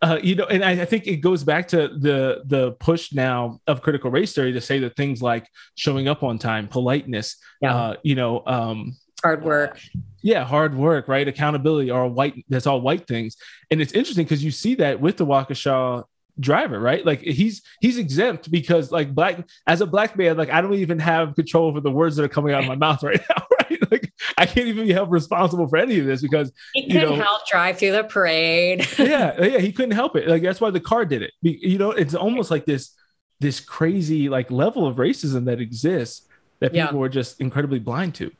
uh, you know, and I, I, think it goes back to the the push now of critical race theory to say that things like showing up on time, politeness, yeah. uh, you know, um, hard work. Yeah hard work right? Accountability are white that's all white things. And it's interesting because you see that with the waukesha driver right? Like he's he's exempt because like black as a black man like i don't even have control over the words that are coming out of my mouth right now right? Like i can't even be held responsible for any of this because he couldn't you know, help drive through the parade. Yeah yeah he couldn't help it. Like that's why the car did it. You know it's almost like this this crazy like level of racism that exists that people yeah. are just incredibly blind to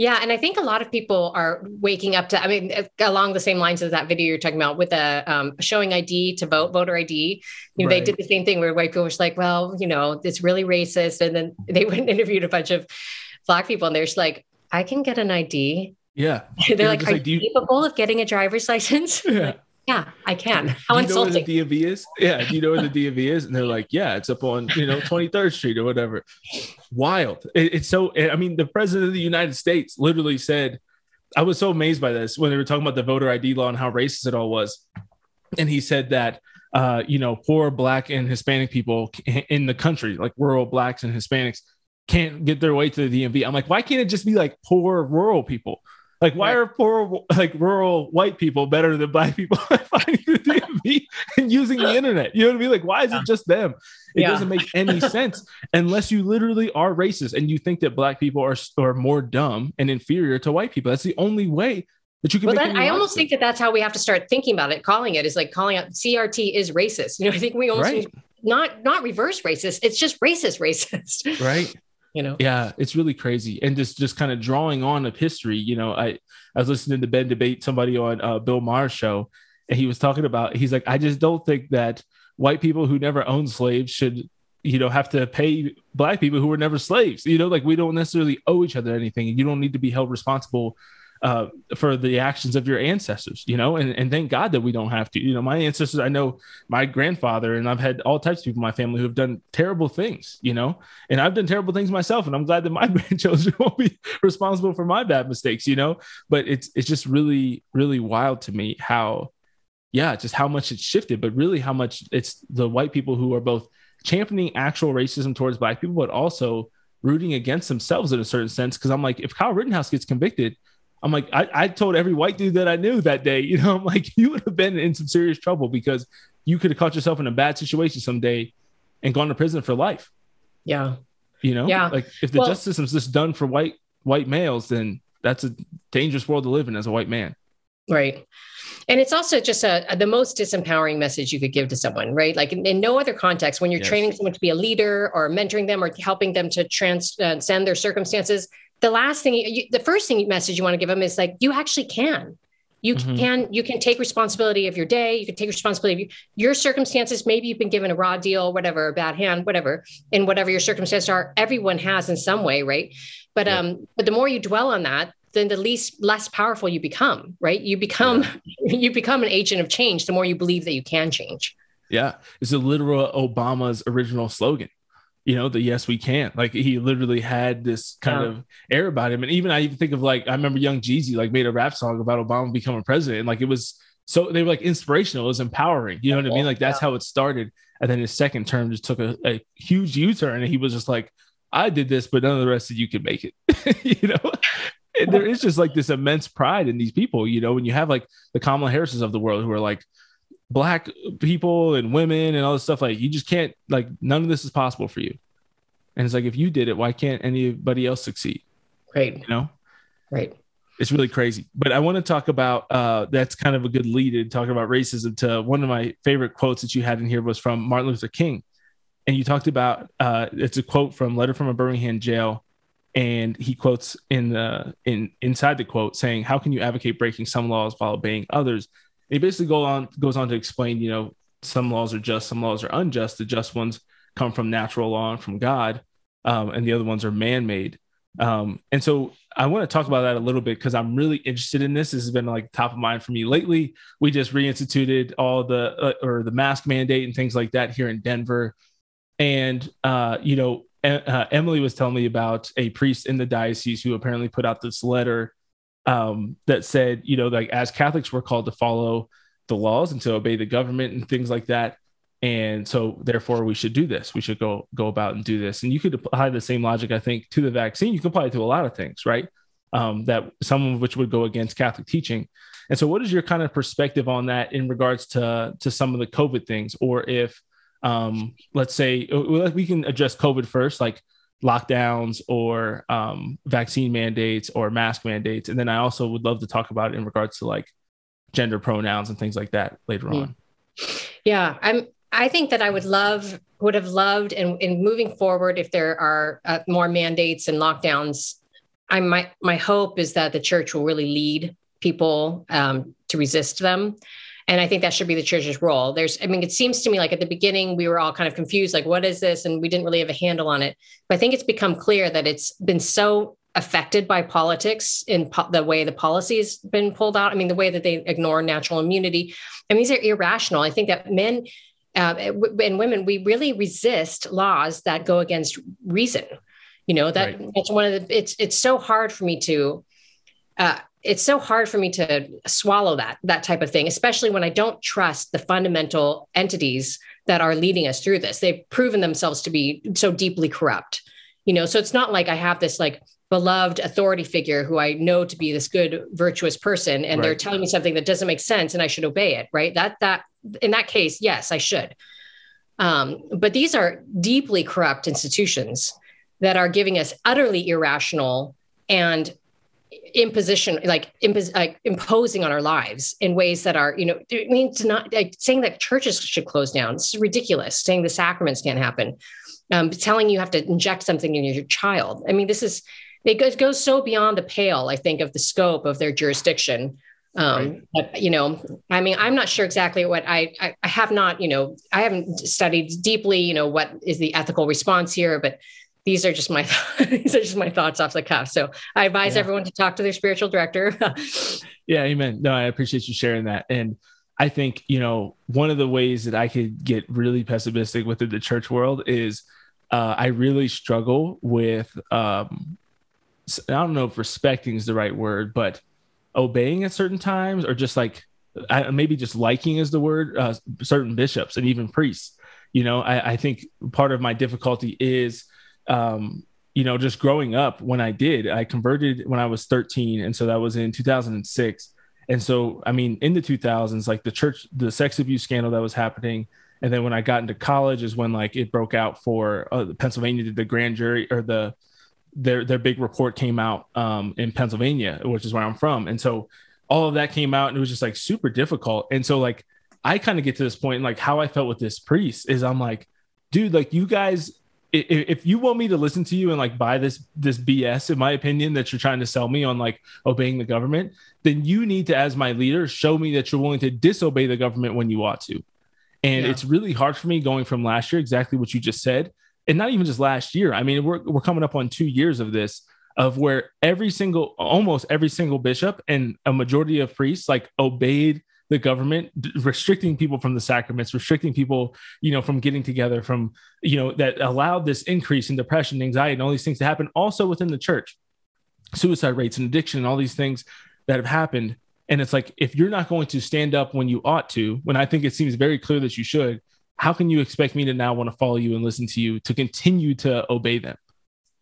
yeah, and I think a lot of people are waking up to. I mean, uh, along the same lines as that video you're talking about with a um, showing ID to vote, voter ID. You know, right. they did the same thing where white people were like, "Well, you know, it's really racist," and then they went and interviewed a bunch of black people, and they're just like, "I can get an ID." Yeah, they're yeah, like, "Are like, you capable of getting a driver's license?" Yeah. Yeah, I can. How do you insulting. know where the DMV is? Yeah, do you know where the DMV is? And they're like, yeah, it's up on you know 23rd Street or whatever. Wild. It, it's so. I mean, the president of the United States literally said, I was so amazed by this when they were talking about the voter ID law and how racist it all was, and he said that uh, you know poor Black and Hispanic people in the country, like rural Blacks and Hispanics, can't get their way to the DMV. I'm like, why can't it just be like poor rural people? Like, why are poor, like rural white people better than black people finding the DMV and using the internet? You know what I mean? Like, why is yeah. it just them? It yeah. doesn't make any sense unless you literally are racist and you think that black people are, are more dumb and inferior to white people. That's the only way that you can. Well, then I almost think that that's how we have to start thinking about it. Calling it is like calling out CRT is racist. You know, I think we almost right. not not reverse racist. It's just racist, racist. Right you know? Yeah it's really crazy. And just just kind of drawing on of history you know i i was listening to ben debate somebody on uh, bill maher's show and he was talking about he's like i just don't think that white people who never owned slaves should you know have to pay black people who were never slaves. You know like we don't necessarily owe each other anything and you don't need to be held responsible uh, for the actions of your ancestors, you know, and, and thank God that we don't have to. You know, my ancestors, I know my grandfather, and I've had all types of people in my family who have done terrible things, you know, and I've done terrible things myself, and I'm glad that my grandchildren won't be responsible for my bad mistakes, you know. But it's it's just really really wild to me how, yeah, just how much it's shifted, but really how much it's the white people who are both championing actual racism towards black people, but also rooting against themselves in a certain sense. Because I'm like, if Kyle Rittenhouse gets convicted I'm like, I, I told every white dude that I knew that day, you know, I'm like, you would have been in some serious trouble because you could have caught yourself in a bad situation someday and gone to prison for life. Yeah. You know, yeah. like if the well, justice system's just done for white white males, then that's a dangerous world to live in as a white man. Right. And it's also just a, a, the most disempowering message you could give to someone, right? Like in, in no other context, when you're yes. training someone to be a leader or mentoring them or helping them to transcend uh, their circumstances, the last thing, you, the first thing message you want to give them is like, you actually can. You mm-hmm. can you can take responsibility of your day. You can take responsibility of your circumstances. Maybe you've been given a raw deal, whatever, a bad hand, whatever, and whatever your circumstances are. Everyone has in some way, right? But yeah. um, but the more you dwell on that, then the least less powerful you become, right? You become yeah. you become an agent of change. The more you believe that you can change. Yeah, it's a literal Obama's original slogan you know, the yes we can. Like he literally had this kind yeah. of air about him. And even I even think of like I remember Young Jeezy like made a rap song about Obama becoming president. And like it was so they were like inspirational, it was empowering. You know what I mean? Like that's yeah. how it started. And then his second term just took a, a huge U-turn and he was just like, I did this, but none of the rest of you can make it. you know? and there is just like this immense pride in these people, you know, when you have like the Kamala Harrises of the world who are like black people and women and all this stuff, like you just can't like none of this is possible for you. And it's like if you did it, why can't anybody else succeed? Right. You know? Right. It's really crazy. But I want to talk about uh that's kind of a good lead in talking about racism to one of my favorite quotes that you had in here was from Martin Luther King. And you talked about uh it's a quote from Letter from a Birmingham Jail and he quotes in the in inside the quote saying how can you advocate breaking some laws while obeying others he basically go on goes on to explain you know some laws are just some laws are unjust. The just ones come from natural law and from god um, and the other ones are man-made. Um, and so i want to talk about that a little bit because i'm really interested in this. This has been like top of mind for me lately. We just reinstituted all the uh, or the mask mandate and things like that here in denver. And uh, you know uh, Emily was telling me about a priest in the diocese who apparently put out this letter um, that said, you know, like as Catholics, we're called to follow the laws and to obey the government and things like that. And so, therefore, we should do this. We should go go about and do this. And you could apply the same logic, I think, to the vaccine. You can apply it to a lot of things, right? Um, that some of which would go against Catholic teaching. And so, what is your kind of perspective on that in regards to to some of the COVID things, or if um, let's say uh, we can address COVID first, like lockdowns or um, vaccine mandates or mask mandates. And then I also would love to talk about it in regards to like gender pronouns and things like that later mm. on. Yeah, I'm. I think that I would love, would have loved, and in moving forward, if there are uh, more mandates and lockdowns, I my my hope is that the church will really lead people um, to resist them. And I think that should be the church's role. There's, I mean, it seems to me like at the beginning we were all kind of confused, like, what is this? And we didn't really have a handle on it. But I think it's become clear that it's been so affected by politics in po- the way the policy has been pulled out. I mean, the way that they ignore natural immunity. I mean, these are irrational. I think that men uh, and women, we really resist laws that go against reason. You know, that right. that's one of the, it's, it's so hard for me to, uh, it's so hard for me to swallow that that type of thing especially when i don't trust the fundamental entities that are leading us through this. They've proven themselves to be so deeply corrupt you know? So it's not like i have this like beloved authority figure who i know to be this good virtuous person and right. they're telling me something that doesn't make sense and i should obey it right? That that in that case yes i should. Um, but these are deeply corrupt institutions that are giving us utterly irrational and imposition like, impos- like imposing on our lives in ways that are you know I mean not like saying that churches should close down it's ridiculous. Saying the sacraments can't happen. Um, telling you have to inject something in your child. I mean this is it goes, goes so beyond the pale i think of the scope of their jurisdiction. Um right. but, you know i mean i'm not sure exactly what I, I i have not you know i haven't studied deeply you know what is the ethical response here but these are just my these are just my thoughts off the cuff. So I advise yeah. everyone to talk to their spiritual director. yeah, amen. No, I appreciate you sharing that. And I think, you know, one of the ways that I could get really pessimistic within the church world is uh, I really struggle with um, I don't know if respecting is the right word, but obeying at certain times or just like I, maybe just liking is the word uh, certain bishops and even priests. You know, I, I think part of my difficulty is um, you know, just growing up when I did, I converted when I was 13. And so that was in 2006. And so, I mean, in the 2000s, like the church, the sex abuse scandal that was happening. And then when I got into college is when like it broke out for uh, Pennsylvania did the grand jury or the, their, their big report came out um, in Pennsylvania, which is where I'm from. And so all of that came out and it was just like super difficult. And so like, I kind of get to this point, like how I felt with this priest is I'm like, dude, like you guys if you want me to listen to you and like buy this this BS, in my opinion, that you're trying to sell me on like obeying the government, then you need to, as my leader, show me that you're willing to disobey the government when you ought to. And yeah. it's really hard for me going from last year, exactly what you just said, and not even just last year. I mean, we're we're coming up on two years of this, of where every single, almost every single bishop and a majority of priests like obeyed the government restricting people from the sacraments restricting people you know from getting together from you know that allowed this increase in depression anxiety and all these things to happen also within the church. Suicide rates and addiction and all these things that have happened. And it's like if you're not going to stand up when you ought to when i think it seems very clear that you should how can you expect me to now want to follow you and listen to you to continue to obey them?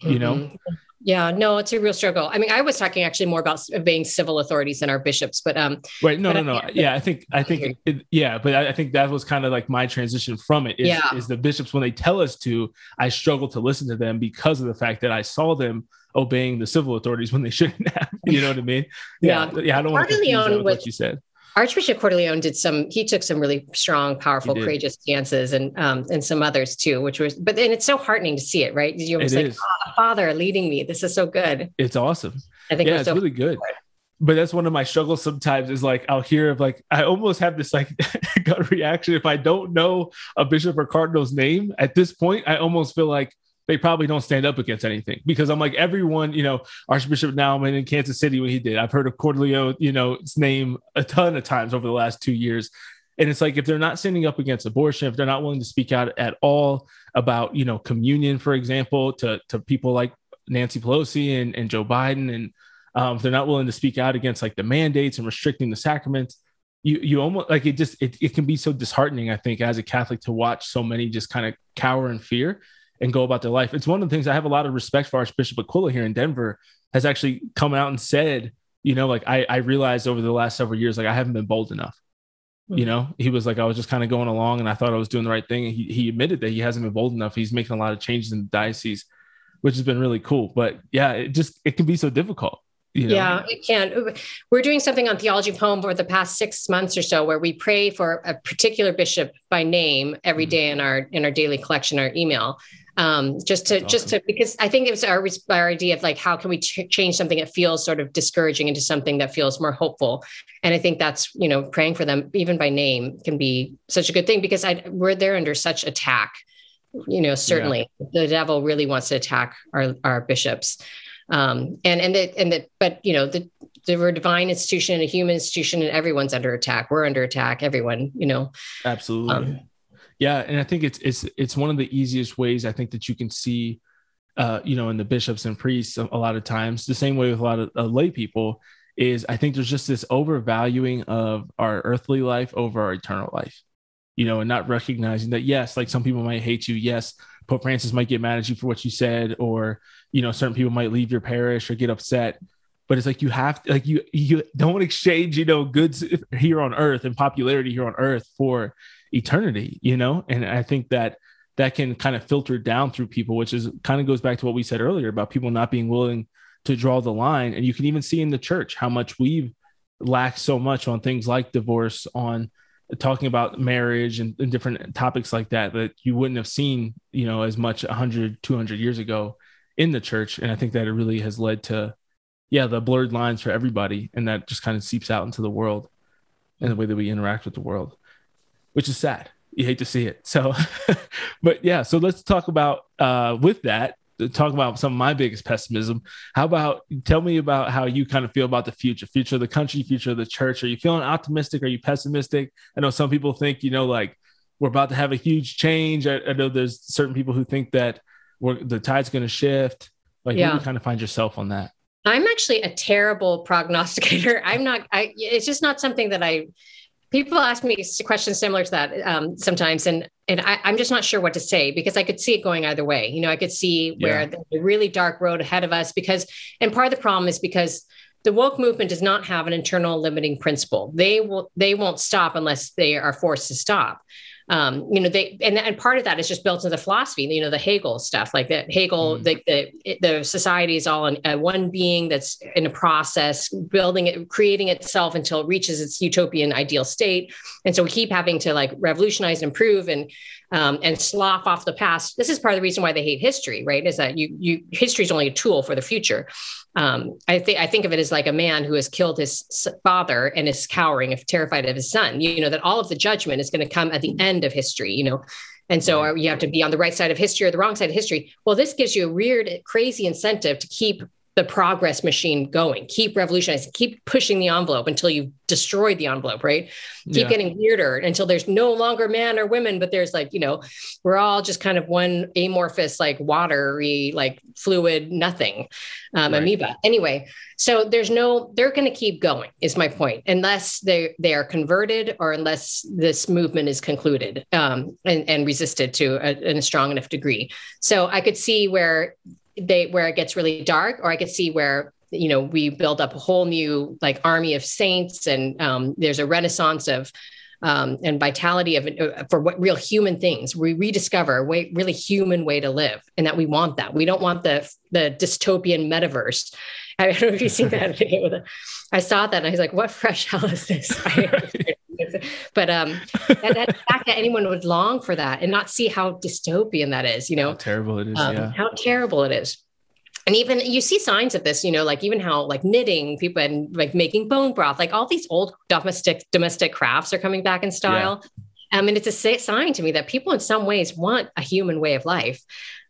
You know? Mhm. Yeah, no, it's a real struggle. I mean, I was talking actually more about obeying civil authorities than our bishops, but um, right no But no I no yeah i think i think it, yeah but I, I think that was kind of like my transition from it is, Yeah. is the bishops when they tell us to i struggle to listen to them because of the fact that i saw them obeying the civil authorities when they shouldn't have you know what i mean yeah yeah, i don't want to confuse that with what you said Archbishop Cordileone did some. He took some really strong, powerful, courageous stances, and um, and some others too, which was. But and it's so heartening to see it, right? You're almost It like. "Ah, Father leading me. This is so good. it's awesome I think yeah it's so really good but that's one of my struggles sometimes is like i'll hear of like i almost have this like gut reaction if i don't know a bishop or cardinal's name at this point i almost feel like they probably don't stand up against anything because i'm like everyone you know archbishop naumann in kansas city what he did i've heard of Cordileone you know his name a ton of times over the last two years. And it's like if they're not standing up against abortion if they're not willing to speak out at all about you know communion for example to to people like nancy pelosi and, and joe biden and um, if they're not willing to speak out against like the mandates and restricting the sacraments you you almost like it just it, it can be so disheartening i think as a catholic to watch so many just kind of cower in fear and go about their life it's one of the things i have a lot of respect for archbishop aquila here in denver has actually come out and said you know like i i realized over the last several years like i haven't been bold enough you know he was like i was just kind of going along and i thought i was doing the right thing and he, he admitted that he hasn't been bold enough he's making a lot of changes in the diocese which has been really cool but yeah it just it can be so difficult you know? Yeah, it can. We're doing something on Theology of Home for the past six months or so, where we pray for a particular bishop by name every Mhm. day in our in our daily collection, our email. Um, just to That's just to because I think it was our our idea of like how can we ch- change something that feels sort of discouraging into something that feels more hopeful, and I think that's you know praying for them even by name can be such a good thing because I we're they're under such attack. You know, certainly. The devil really wants to attack our our bishops. Um, and and that and that but you know the we're a divine institution and a human institution and everyone's under attack. We're under attack everyone you know. Absolutely. Um, yeah and i think it's it's it's one of the easiest ways i think that you can see uh you know in the bishops and priests a, lot of times the same way with a lot of uh, lay people is i think there's just this overvaluing of our earthly life over our eternal life you know and not recognizing that yes like some people might hate you yes pope francis might get mad at you for what you said or you know certain people might leave your parish or get upset but it's like you have to like you you don't exchange you know goods here on earth and popularity here on earth for eternity you know? And i think that that can kind of filter down through people which is kind of goes back to what we said earlier about people not being willing to draw the line. And you can even see in the church how much we've lacked so much on things like divorce on talking about marriage and, and different topics like that that you wouldn't have seen you know as much 100 200 years ago in the church. And i think that it really has led to yeah the blurred lines for everybody. And that just kind of seeps out into the world and the way that we interact with the world which is sad. You hate to see it. So but yeah so let's talk about uh with that talk about some of my biggest pessimism. How about tell me about how you kind of feel about the future future of the country future of the church. Are you feeling optimistic? Are you pessimistic? I know some people think you know like we're about to have a huge change. I, I know there's certain people who think that we're, the tide's going to shift. Like where do Yeah. you kind of find yourself on that? I'm actually a terrible prognosticator. I'm not i it's just not something that i people ask me questions similar to that um, sometimes and and I, i'm just not sure what to say because i could see it going either way. You know i could see where Yeah. there's a really dark road ahead of us because and part of the problem is because the woke movement does not have an internal limiting principle. They will they won't stop unless they are forced to stop um, you know they and, and part of that is just built into the philosophy you know the hegel stuff like that hegel Mm. the, the the society is all in uh, one being that's in a process building it creating itself until it reaches its utopian ideal state and so we keep having to like revolutionize and improve and um, and slough off the past this is part of the reason why they hate history right is that you you history is only a tool for the future um, I think I think of it as like a man who has killed his father and is cowering, if terrified of his son. You, know that all of the judgment is going to come at the end of history. You know, and so you have to be on the right side of history or the wrong side of history. Well, this gives you a weird, crazy incentive to keep the progress machine going, keep revolutionizing, keep pushing the envelope until you've destroyed the envelope, right? keep Yeah. getting weirder until there's no longer man or women, but there's like, you know, we're all just kind of one amorphous, like watery, like fluid, nothing, um, Right. amoeba. Anyway, so there's no, they're going to keep going, is my point, unless they they are converted or unless this movement is concluded um, and, and resisted to a, in a strong enough degree. So I could see where they where it gets really dark, or I could see where you know we build up a whole new like army of saints, and um, there's a renaissance of um, and vitality of uh, for what real human things. We rediscover a way, really human way to live, and that we want that. We don't want the the dystopian metaverse. I don't know if you've seen that video. With it. I saw that and I was like, "What fresh hell is this?" but um, that, that fact that anyone would long for that and not see how dystopian that is, you know, how terrible it is. Um, yeah. How terrible it is and even you see signs of this you know like even how like knitting people and like making bone broth like all these old domestic domestic crafts are coming back in style yeah. i mean it's a sign to me that people in some ways want a human way of life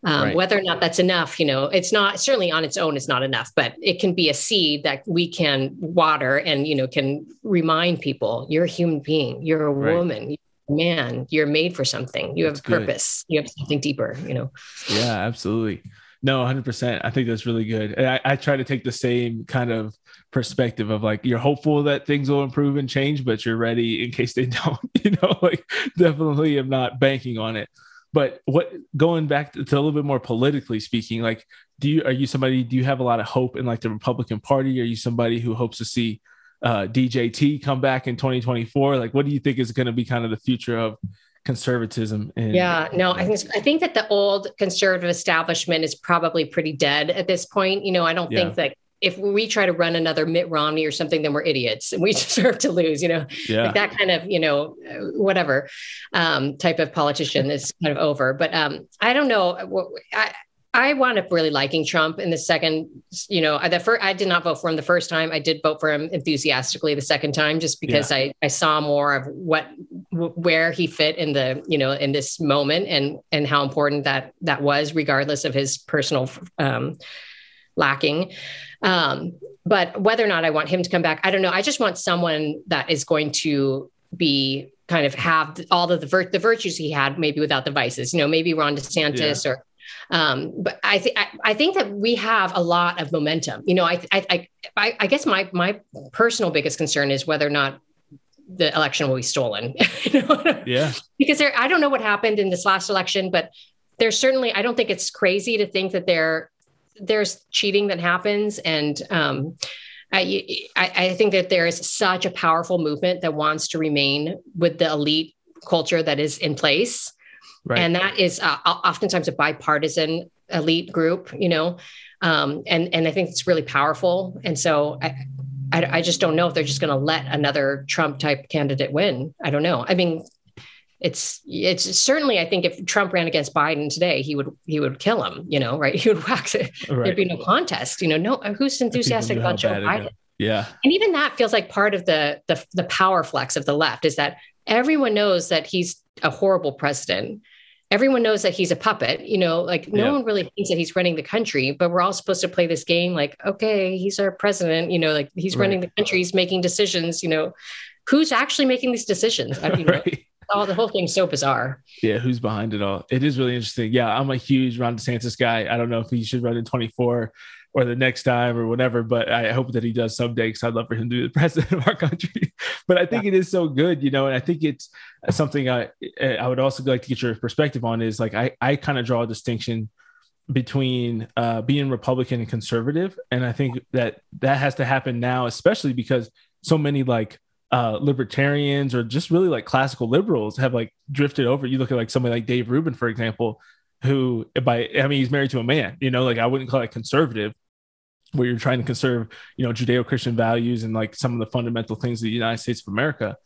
um, right. whether or not that's enough you know it's not certainly on its own it's not enough but it can be a seed that we can water and you know can remind people you're a human being you're a right. woman man you're made for something you that's have a purpose good. you have something deeper you know yeah absolutely no, 100%. I think that's really good. And I, I, try to take the same kind of perspective of like, you're hopeful that things will improve and change, but you're ready in case they don't, you know, like definitely am not banking on it. But what going back to, to, a little bit more politically speaking, like, do you, are you somebody, do you have a lot of hope in like the Republican Party? Are you somebody who hopes to see uh, DJT come back in 2024? Like, what do you think is going to be kind of the future of conservatism. And, yeah, no, I think I think that the old conservative establishment is probably pretty dead at this point. You know, I don't yeah. think that if we try to run another Mitt Romney or something, then we're idiots and we deserve to lose, you know, yeah. like that kind of, you know, whatever um, type of politician is kind of over. But um, I don't know. I, I wound up really liking Trump in the second, you know, the first, I did not vote for him the first time. I did vote for him enthusiastically the second time, just because yeah. I, I saw more of what, where he fit in the, you know, in this moment and, and how important that, that was regardless of his personal um, lacking. Um, but whether or not I want him to come back, I don't know. I just want someone that is going to be kind of have all of the, vir- the virtues he had, maybe without the vices, you know, maybe Ron DeSantis yeah. or um, but I think I think that we have a lot of momentum. You know, I I I, I guess my my personal biggest concern is whether or not the election will be stolen. Yeah. Because there, I don't know what happened in this last election, but there's certainly I don't think it's crazy to think that there there's cheating that happens and um, I, I think that there is such a powerful movement that wants to remain with the elite culture that is in place Right. And that is uh, oftentimes a bipartisan elite group, you know, um, and and I think it's really powerful. And so I, I, I just don't know if they're just going to let another Trump type candidate win. I don't know. I mean, it's it's certainly I think if Trump ran against Biden today, he would he would kill him. You know, right? He would wax it. Right. There'd be no contest. You know, no who's enthusiastic about Joe Biden. Yeah. And even that feels like part of the, the the power flex of the left is that everyone knows that he's a horrible president everyone knows that he's a puppet you know like no yeah. one really thinks that he's running the country but we're all supposed to play this game like okay he's our president you know like he's right. running the country he's making decisions you know who's actually making these decisions I mean, right. All the whole thing's so bizarre yeah who's behind it all it is really interesting yeah i'm a huge ron desantis guy i don't know if he should run in 24 or the next time or whatever. But I hope that he does someday because I'd love for him to be the president of our country. but I think yeah. it is so good, you know, and I think it's something I I would also like to get your perspective on is like I I kind of draw a distinction between uh, being Republican and conservative, and I think that that has to happen now, especially because so many like uh, libertarians or just really like classical liberals have like drifted over. You look at like somebody like Dave Rubin, for example, who by I mean he's married to a man, you know, like I wouldn't call it conservative, where you're trying to conserve, you know, Judeo-Christian values and like some of the fundamental things of the United States of America.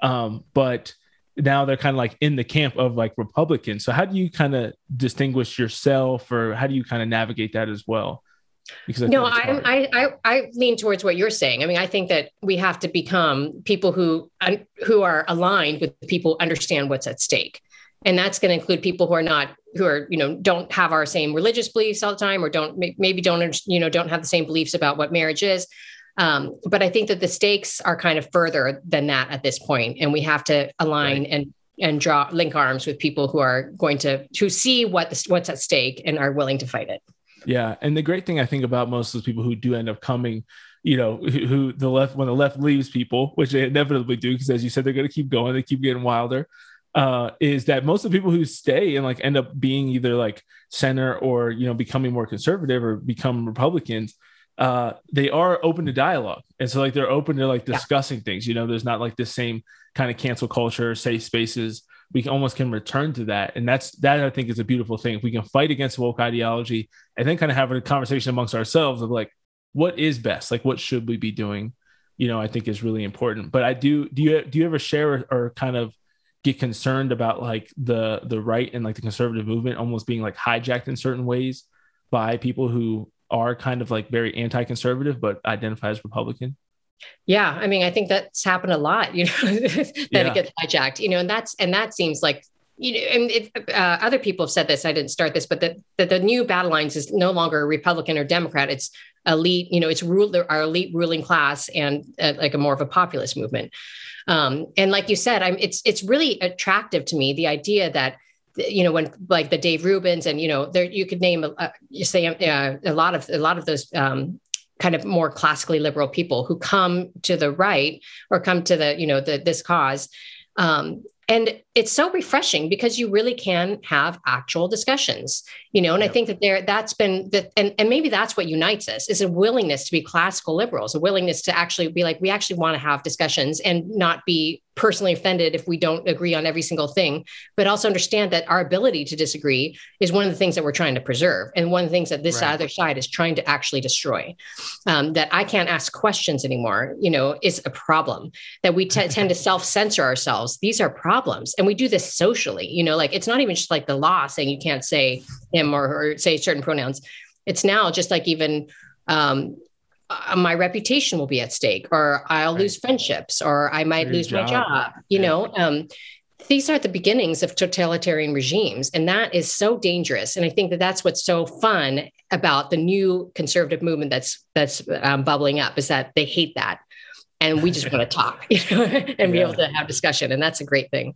Um, but now they're kind of like in the camp of like Republicans. So how do you kind of distinguish yourself or how do you kind of navigate that as well? Because I no, I, I I lean towards what you're saying. I mean, I think that we have to become people who who are aligned with people understand what's at stake and that's going to include people who are not who are you know don't have our same religious beliefs all the time or don't maybe don't you know don't have the same beliefs about what marriage is um, but i think that the stakes are kind of further than that at this point and we have to align right. and and draw link arms with people who are going to to see what the, what's at stake and are willing to fight it yeah and the great thing i think about most of those people who do end up coming you know who, who the left when the left leaves people which they inevitably do because as you said they're going to keep going they keep getting wilder uh, is that most of the people who stay and like end up being either like center or you know becoming more conservative or become Republicans, uh, they are open to dialogue, and so like they're open to like discussing yeah. things. You know, there's not like the same kind of cancel culture, safe spaces. We almost can return to that, and that's that. I think is a beautiful thing. If we can fight against woke ideology and then kind of have a conversation amongst ourselves of like, what is best? Like, what should we be doing? You know, I think is really important. But I do. Do you do you ever share or, or kind of get concerned about like the the right and like the conservative movement almost being like hijacked in certain ways by people who are kind of like very anti-conservative but identify as Republican? Yeah, I mean, I think that's happened a lot. You know, that yeah. it gets hijacked. You know, and that's and that seems like you know, and it, uh, other people have said this. I didn't start this, but that the, the new battle lines is no longer a Republican or Democrat. It's elite. You know, it's rule our elite ruling class and uh, like a more of a populist movement. Um, and like you said, I'm, it's it's really attractive to me the idea that you know when like the Dave Rubins and you know there you could name a, you say uh, a lot of a lot of those um, kind of more classically liberal people who come to the right or come to the you know the this cause. Um, and it's so refreshing because you really can have actual discussions you know and i think that there that's been that and, and maybe that's what unites us is a willingness to be classical liberals a willingness to actually be like we actually want to have discussions and not be personally offended if we don't agree on every single thing, but also understand that our ability to disagree is one of the things that we're trying to preserve. And one of the things that this right. other side is trying to actually destroy. Um, that I can't ask questions anymore, you know, is a problem. That we t- tend to self censor ourselves. These are problems. And we do this socially, you know, like it's not even just like the law saying you can't say him or, or say certain pronouns. It's now just like even um, uh, my reputation will be at stake or i'll right. lose friendships or i might Your lose job. my job you yeah. know um, these are the beginnings of totalitarian regimes and that is so dangerous and i think that that's what's so fun about the new conservative movement that's that's um, bubbling up is that they hate that and we just want to talk you know and yeah. be able to have discussion and that's a great thing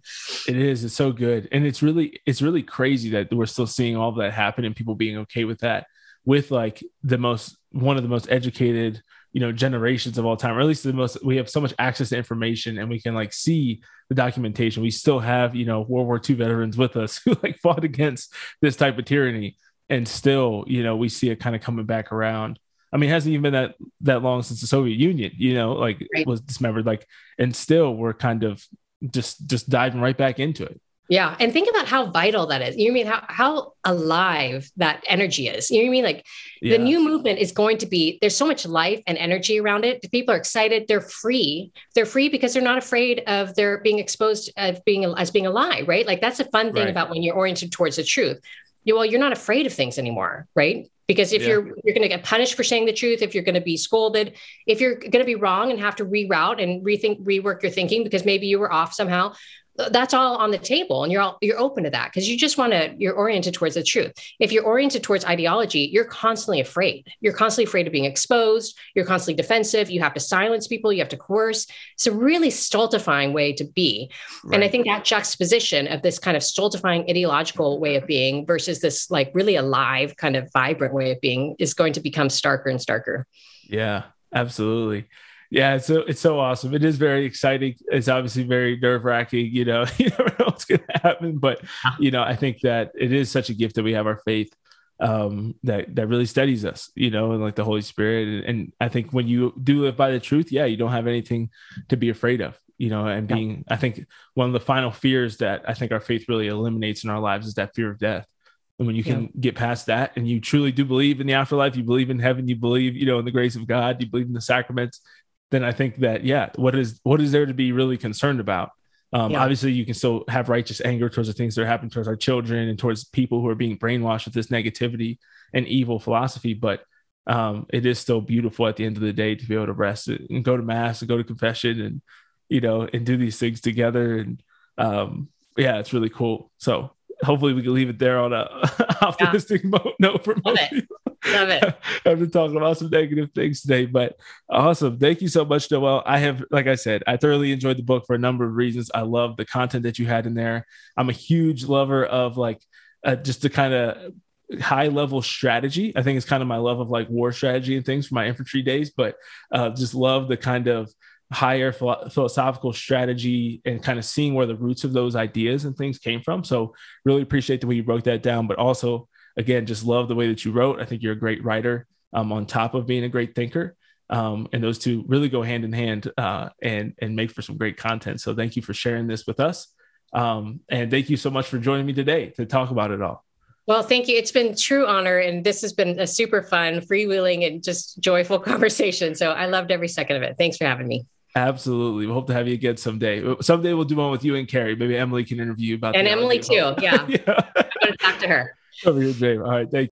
it is it's so good and it's really it's really crazy that we're still seeing all that happen and people being okay with that with like the most one of the most educated you know generations of all time or at least the most we have so much access to information and we can like see the documentation. We still have you know world war ii veterans with us who like fought against this type of tyranny. And still you know we see it kind of coming back around. I mean it hasn't even been that that long since the soviet union you know like right. was dismembered like and still we're kind of just just diving right back into it yeah. And think about how vital that is. You know I mean how, how alive that energy is. You know what I mean? Like yeah. the new movement is going to be, there's so much life and energy around it. People are excited. They're free. They're free because they're not afraid of their being exposed of being as being a lie, right? Like that's a fun thing right. about when you're oriented towards the truth. You, well, you're not afraid of things anymore, right? Because if yeah. you're you're going to get punished for saying the truth, if you're going to be scolded, if you're going to be wrong and have to reroute and rethink, rework your thinking because maybe you were off somehow, that's all on the table and you're all you're open to that because you just want to you're oriented towards the truth. If you're oriented towards ideology you're constantly afraid. You're constantly afraid of being exposed. You're constantly defensive. You have to silence people. You have to coerce. It's a really stultifying way to be. Right. and i think that juxtaposition of this kind of stultifying ideological way of being versus this like really alive kind of vibrant way of being is going to become starker and starker. Yeah absolutely yeah, it's so it's so awesome. It is very exciting. It's obviously very nerve wracking. You know, you never know what's going to happen, but you know, I think that it is such a gift that we have our faith um, that that really steadies us. You know, and like the Holy Spirit. And, and, I think when you do live by the truth, yeah, you don't have anything to be afraid of. You know, and being, I think one of the final fears that I think our faith really eliminates in our lives is that fear of death. And when you can yeah. get past that and you truly do believe in the afterlife, you believe in heaven, you believe, you know, in the grace of God, you believe in the sacraments, then I think that yeah, what is what is there to be really concerned about? Um, yeah. Obviously, you can still have righteous anger towards the things that are happening towards our children and towards people who are being brainwashed with this negativity and evil philosophy. But um, it is still beautiful at the end of the day to be able to rest and go to mass and go to confession and you know and do these things together. And um, yeah, it's really cool. So hopefully we can leave it there on a optimistic yeah. note for most people. Love it. I've been talking about some negative things today, but awesome. Thank you so much, Noelle. I have, like I said, I thoroughly enjoyed the book for a number of reasons. I love the content that you had in there. I'm a huge lover of like uh, just the kind of high level strategy. I think it's kind of my love of like war strategy and things from my infantry days, but uh, just love the kind of higher philosophical strategy and kind of seeing where the roots of those ideas and things came from. So really appreciate the way you broke that down, but also again, just love the way that you wrote. I think you're a great writer um, on top of being a great thinker. Um, and those two really go hand in hand uh, and and make for some great content. So thank you for sharing this with us, um, and thank you so much for joining me today to talk about it all. Well, thank you. It's been true honor, and this has been a super fun, freewheeling, and just joyful conversation. So I loved every second of it. Thanks for having me. Absolutely. We hope to have you again someday. Someday we'll do one with you and Carrie. Maybe Emily can interview you about and Emily too. Yeah. yeah. I'm going to talk to her. Over here, James. All right. Thank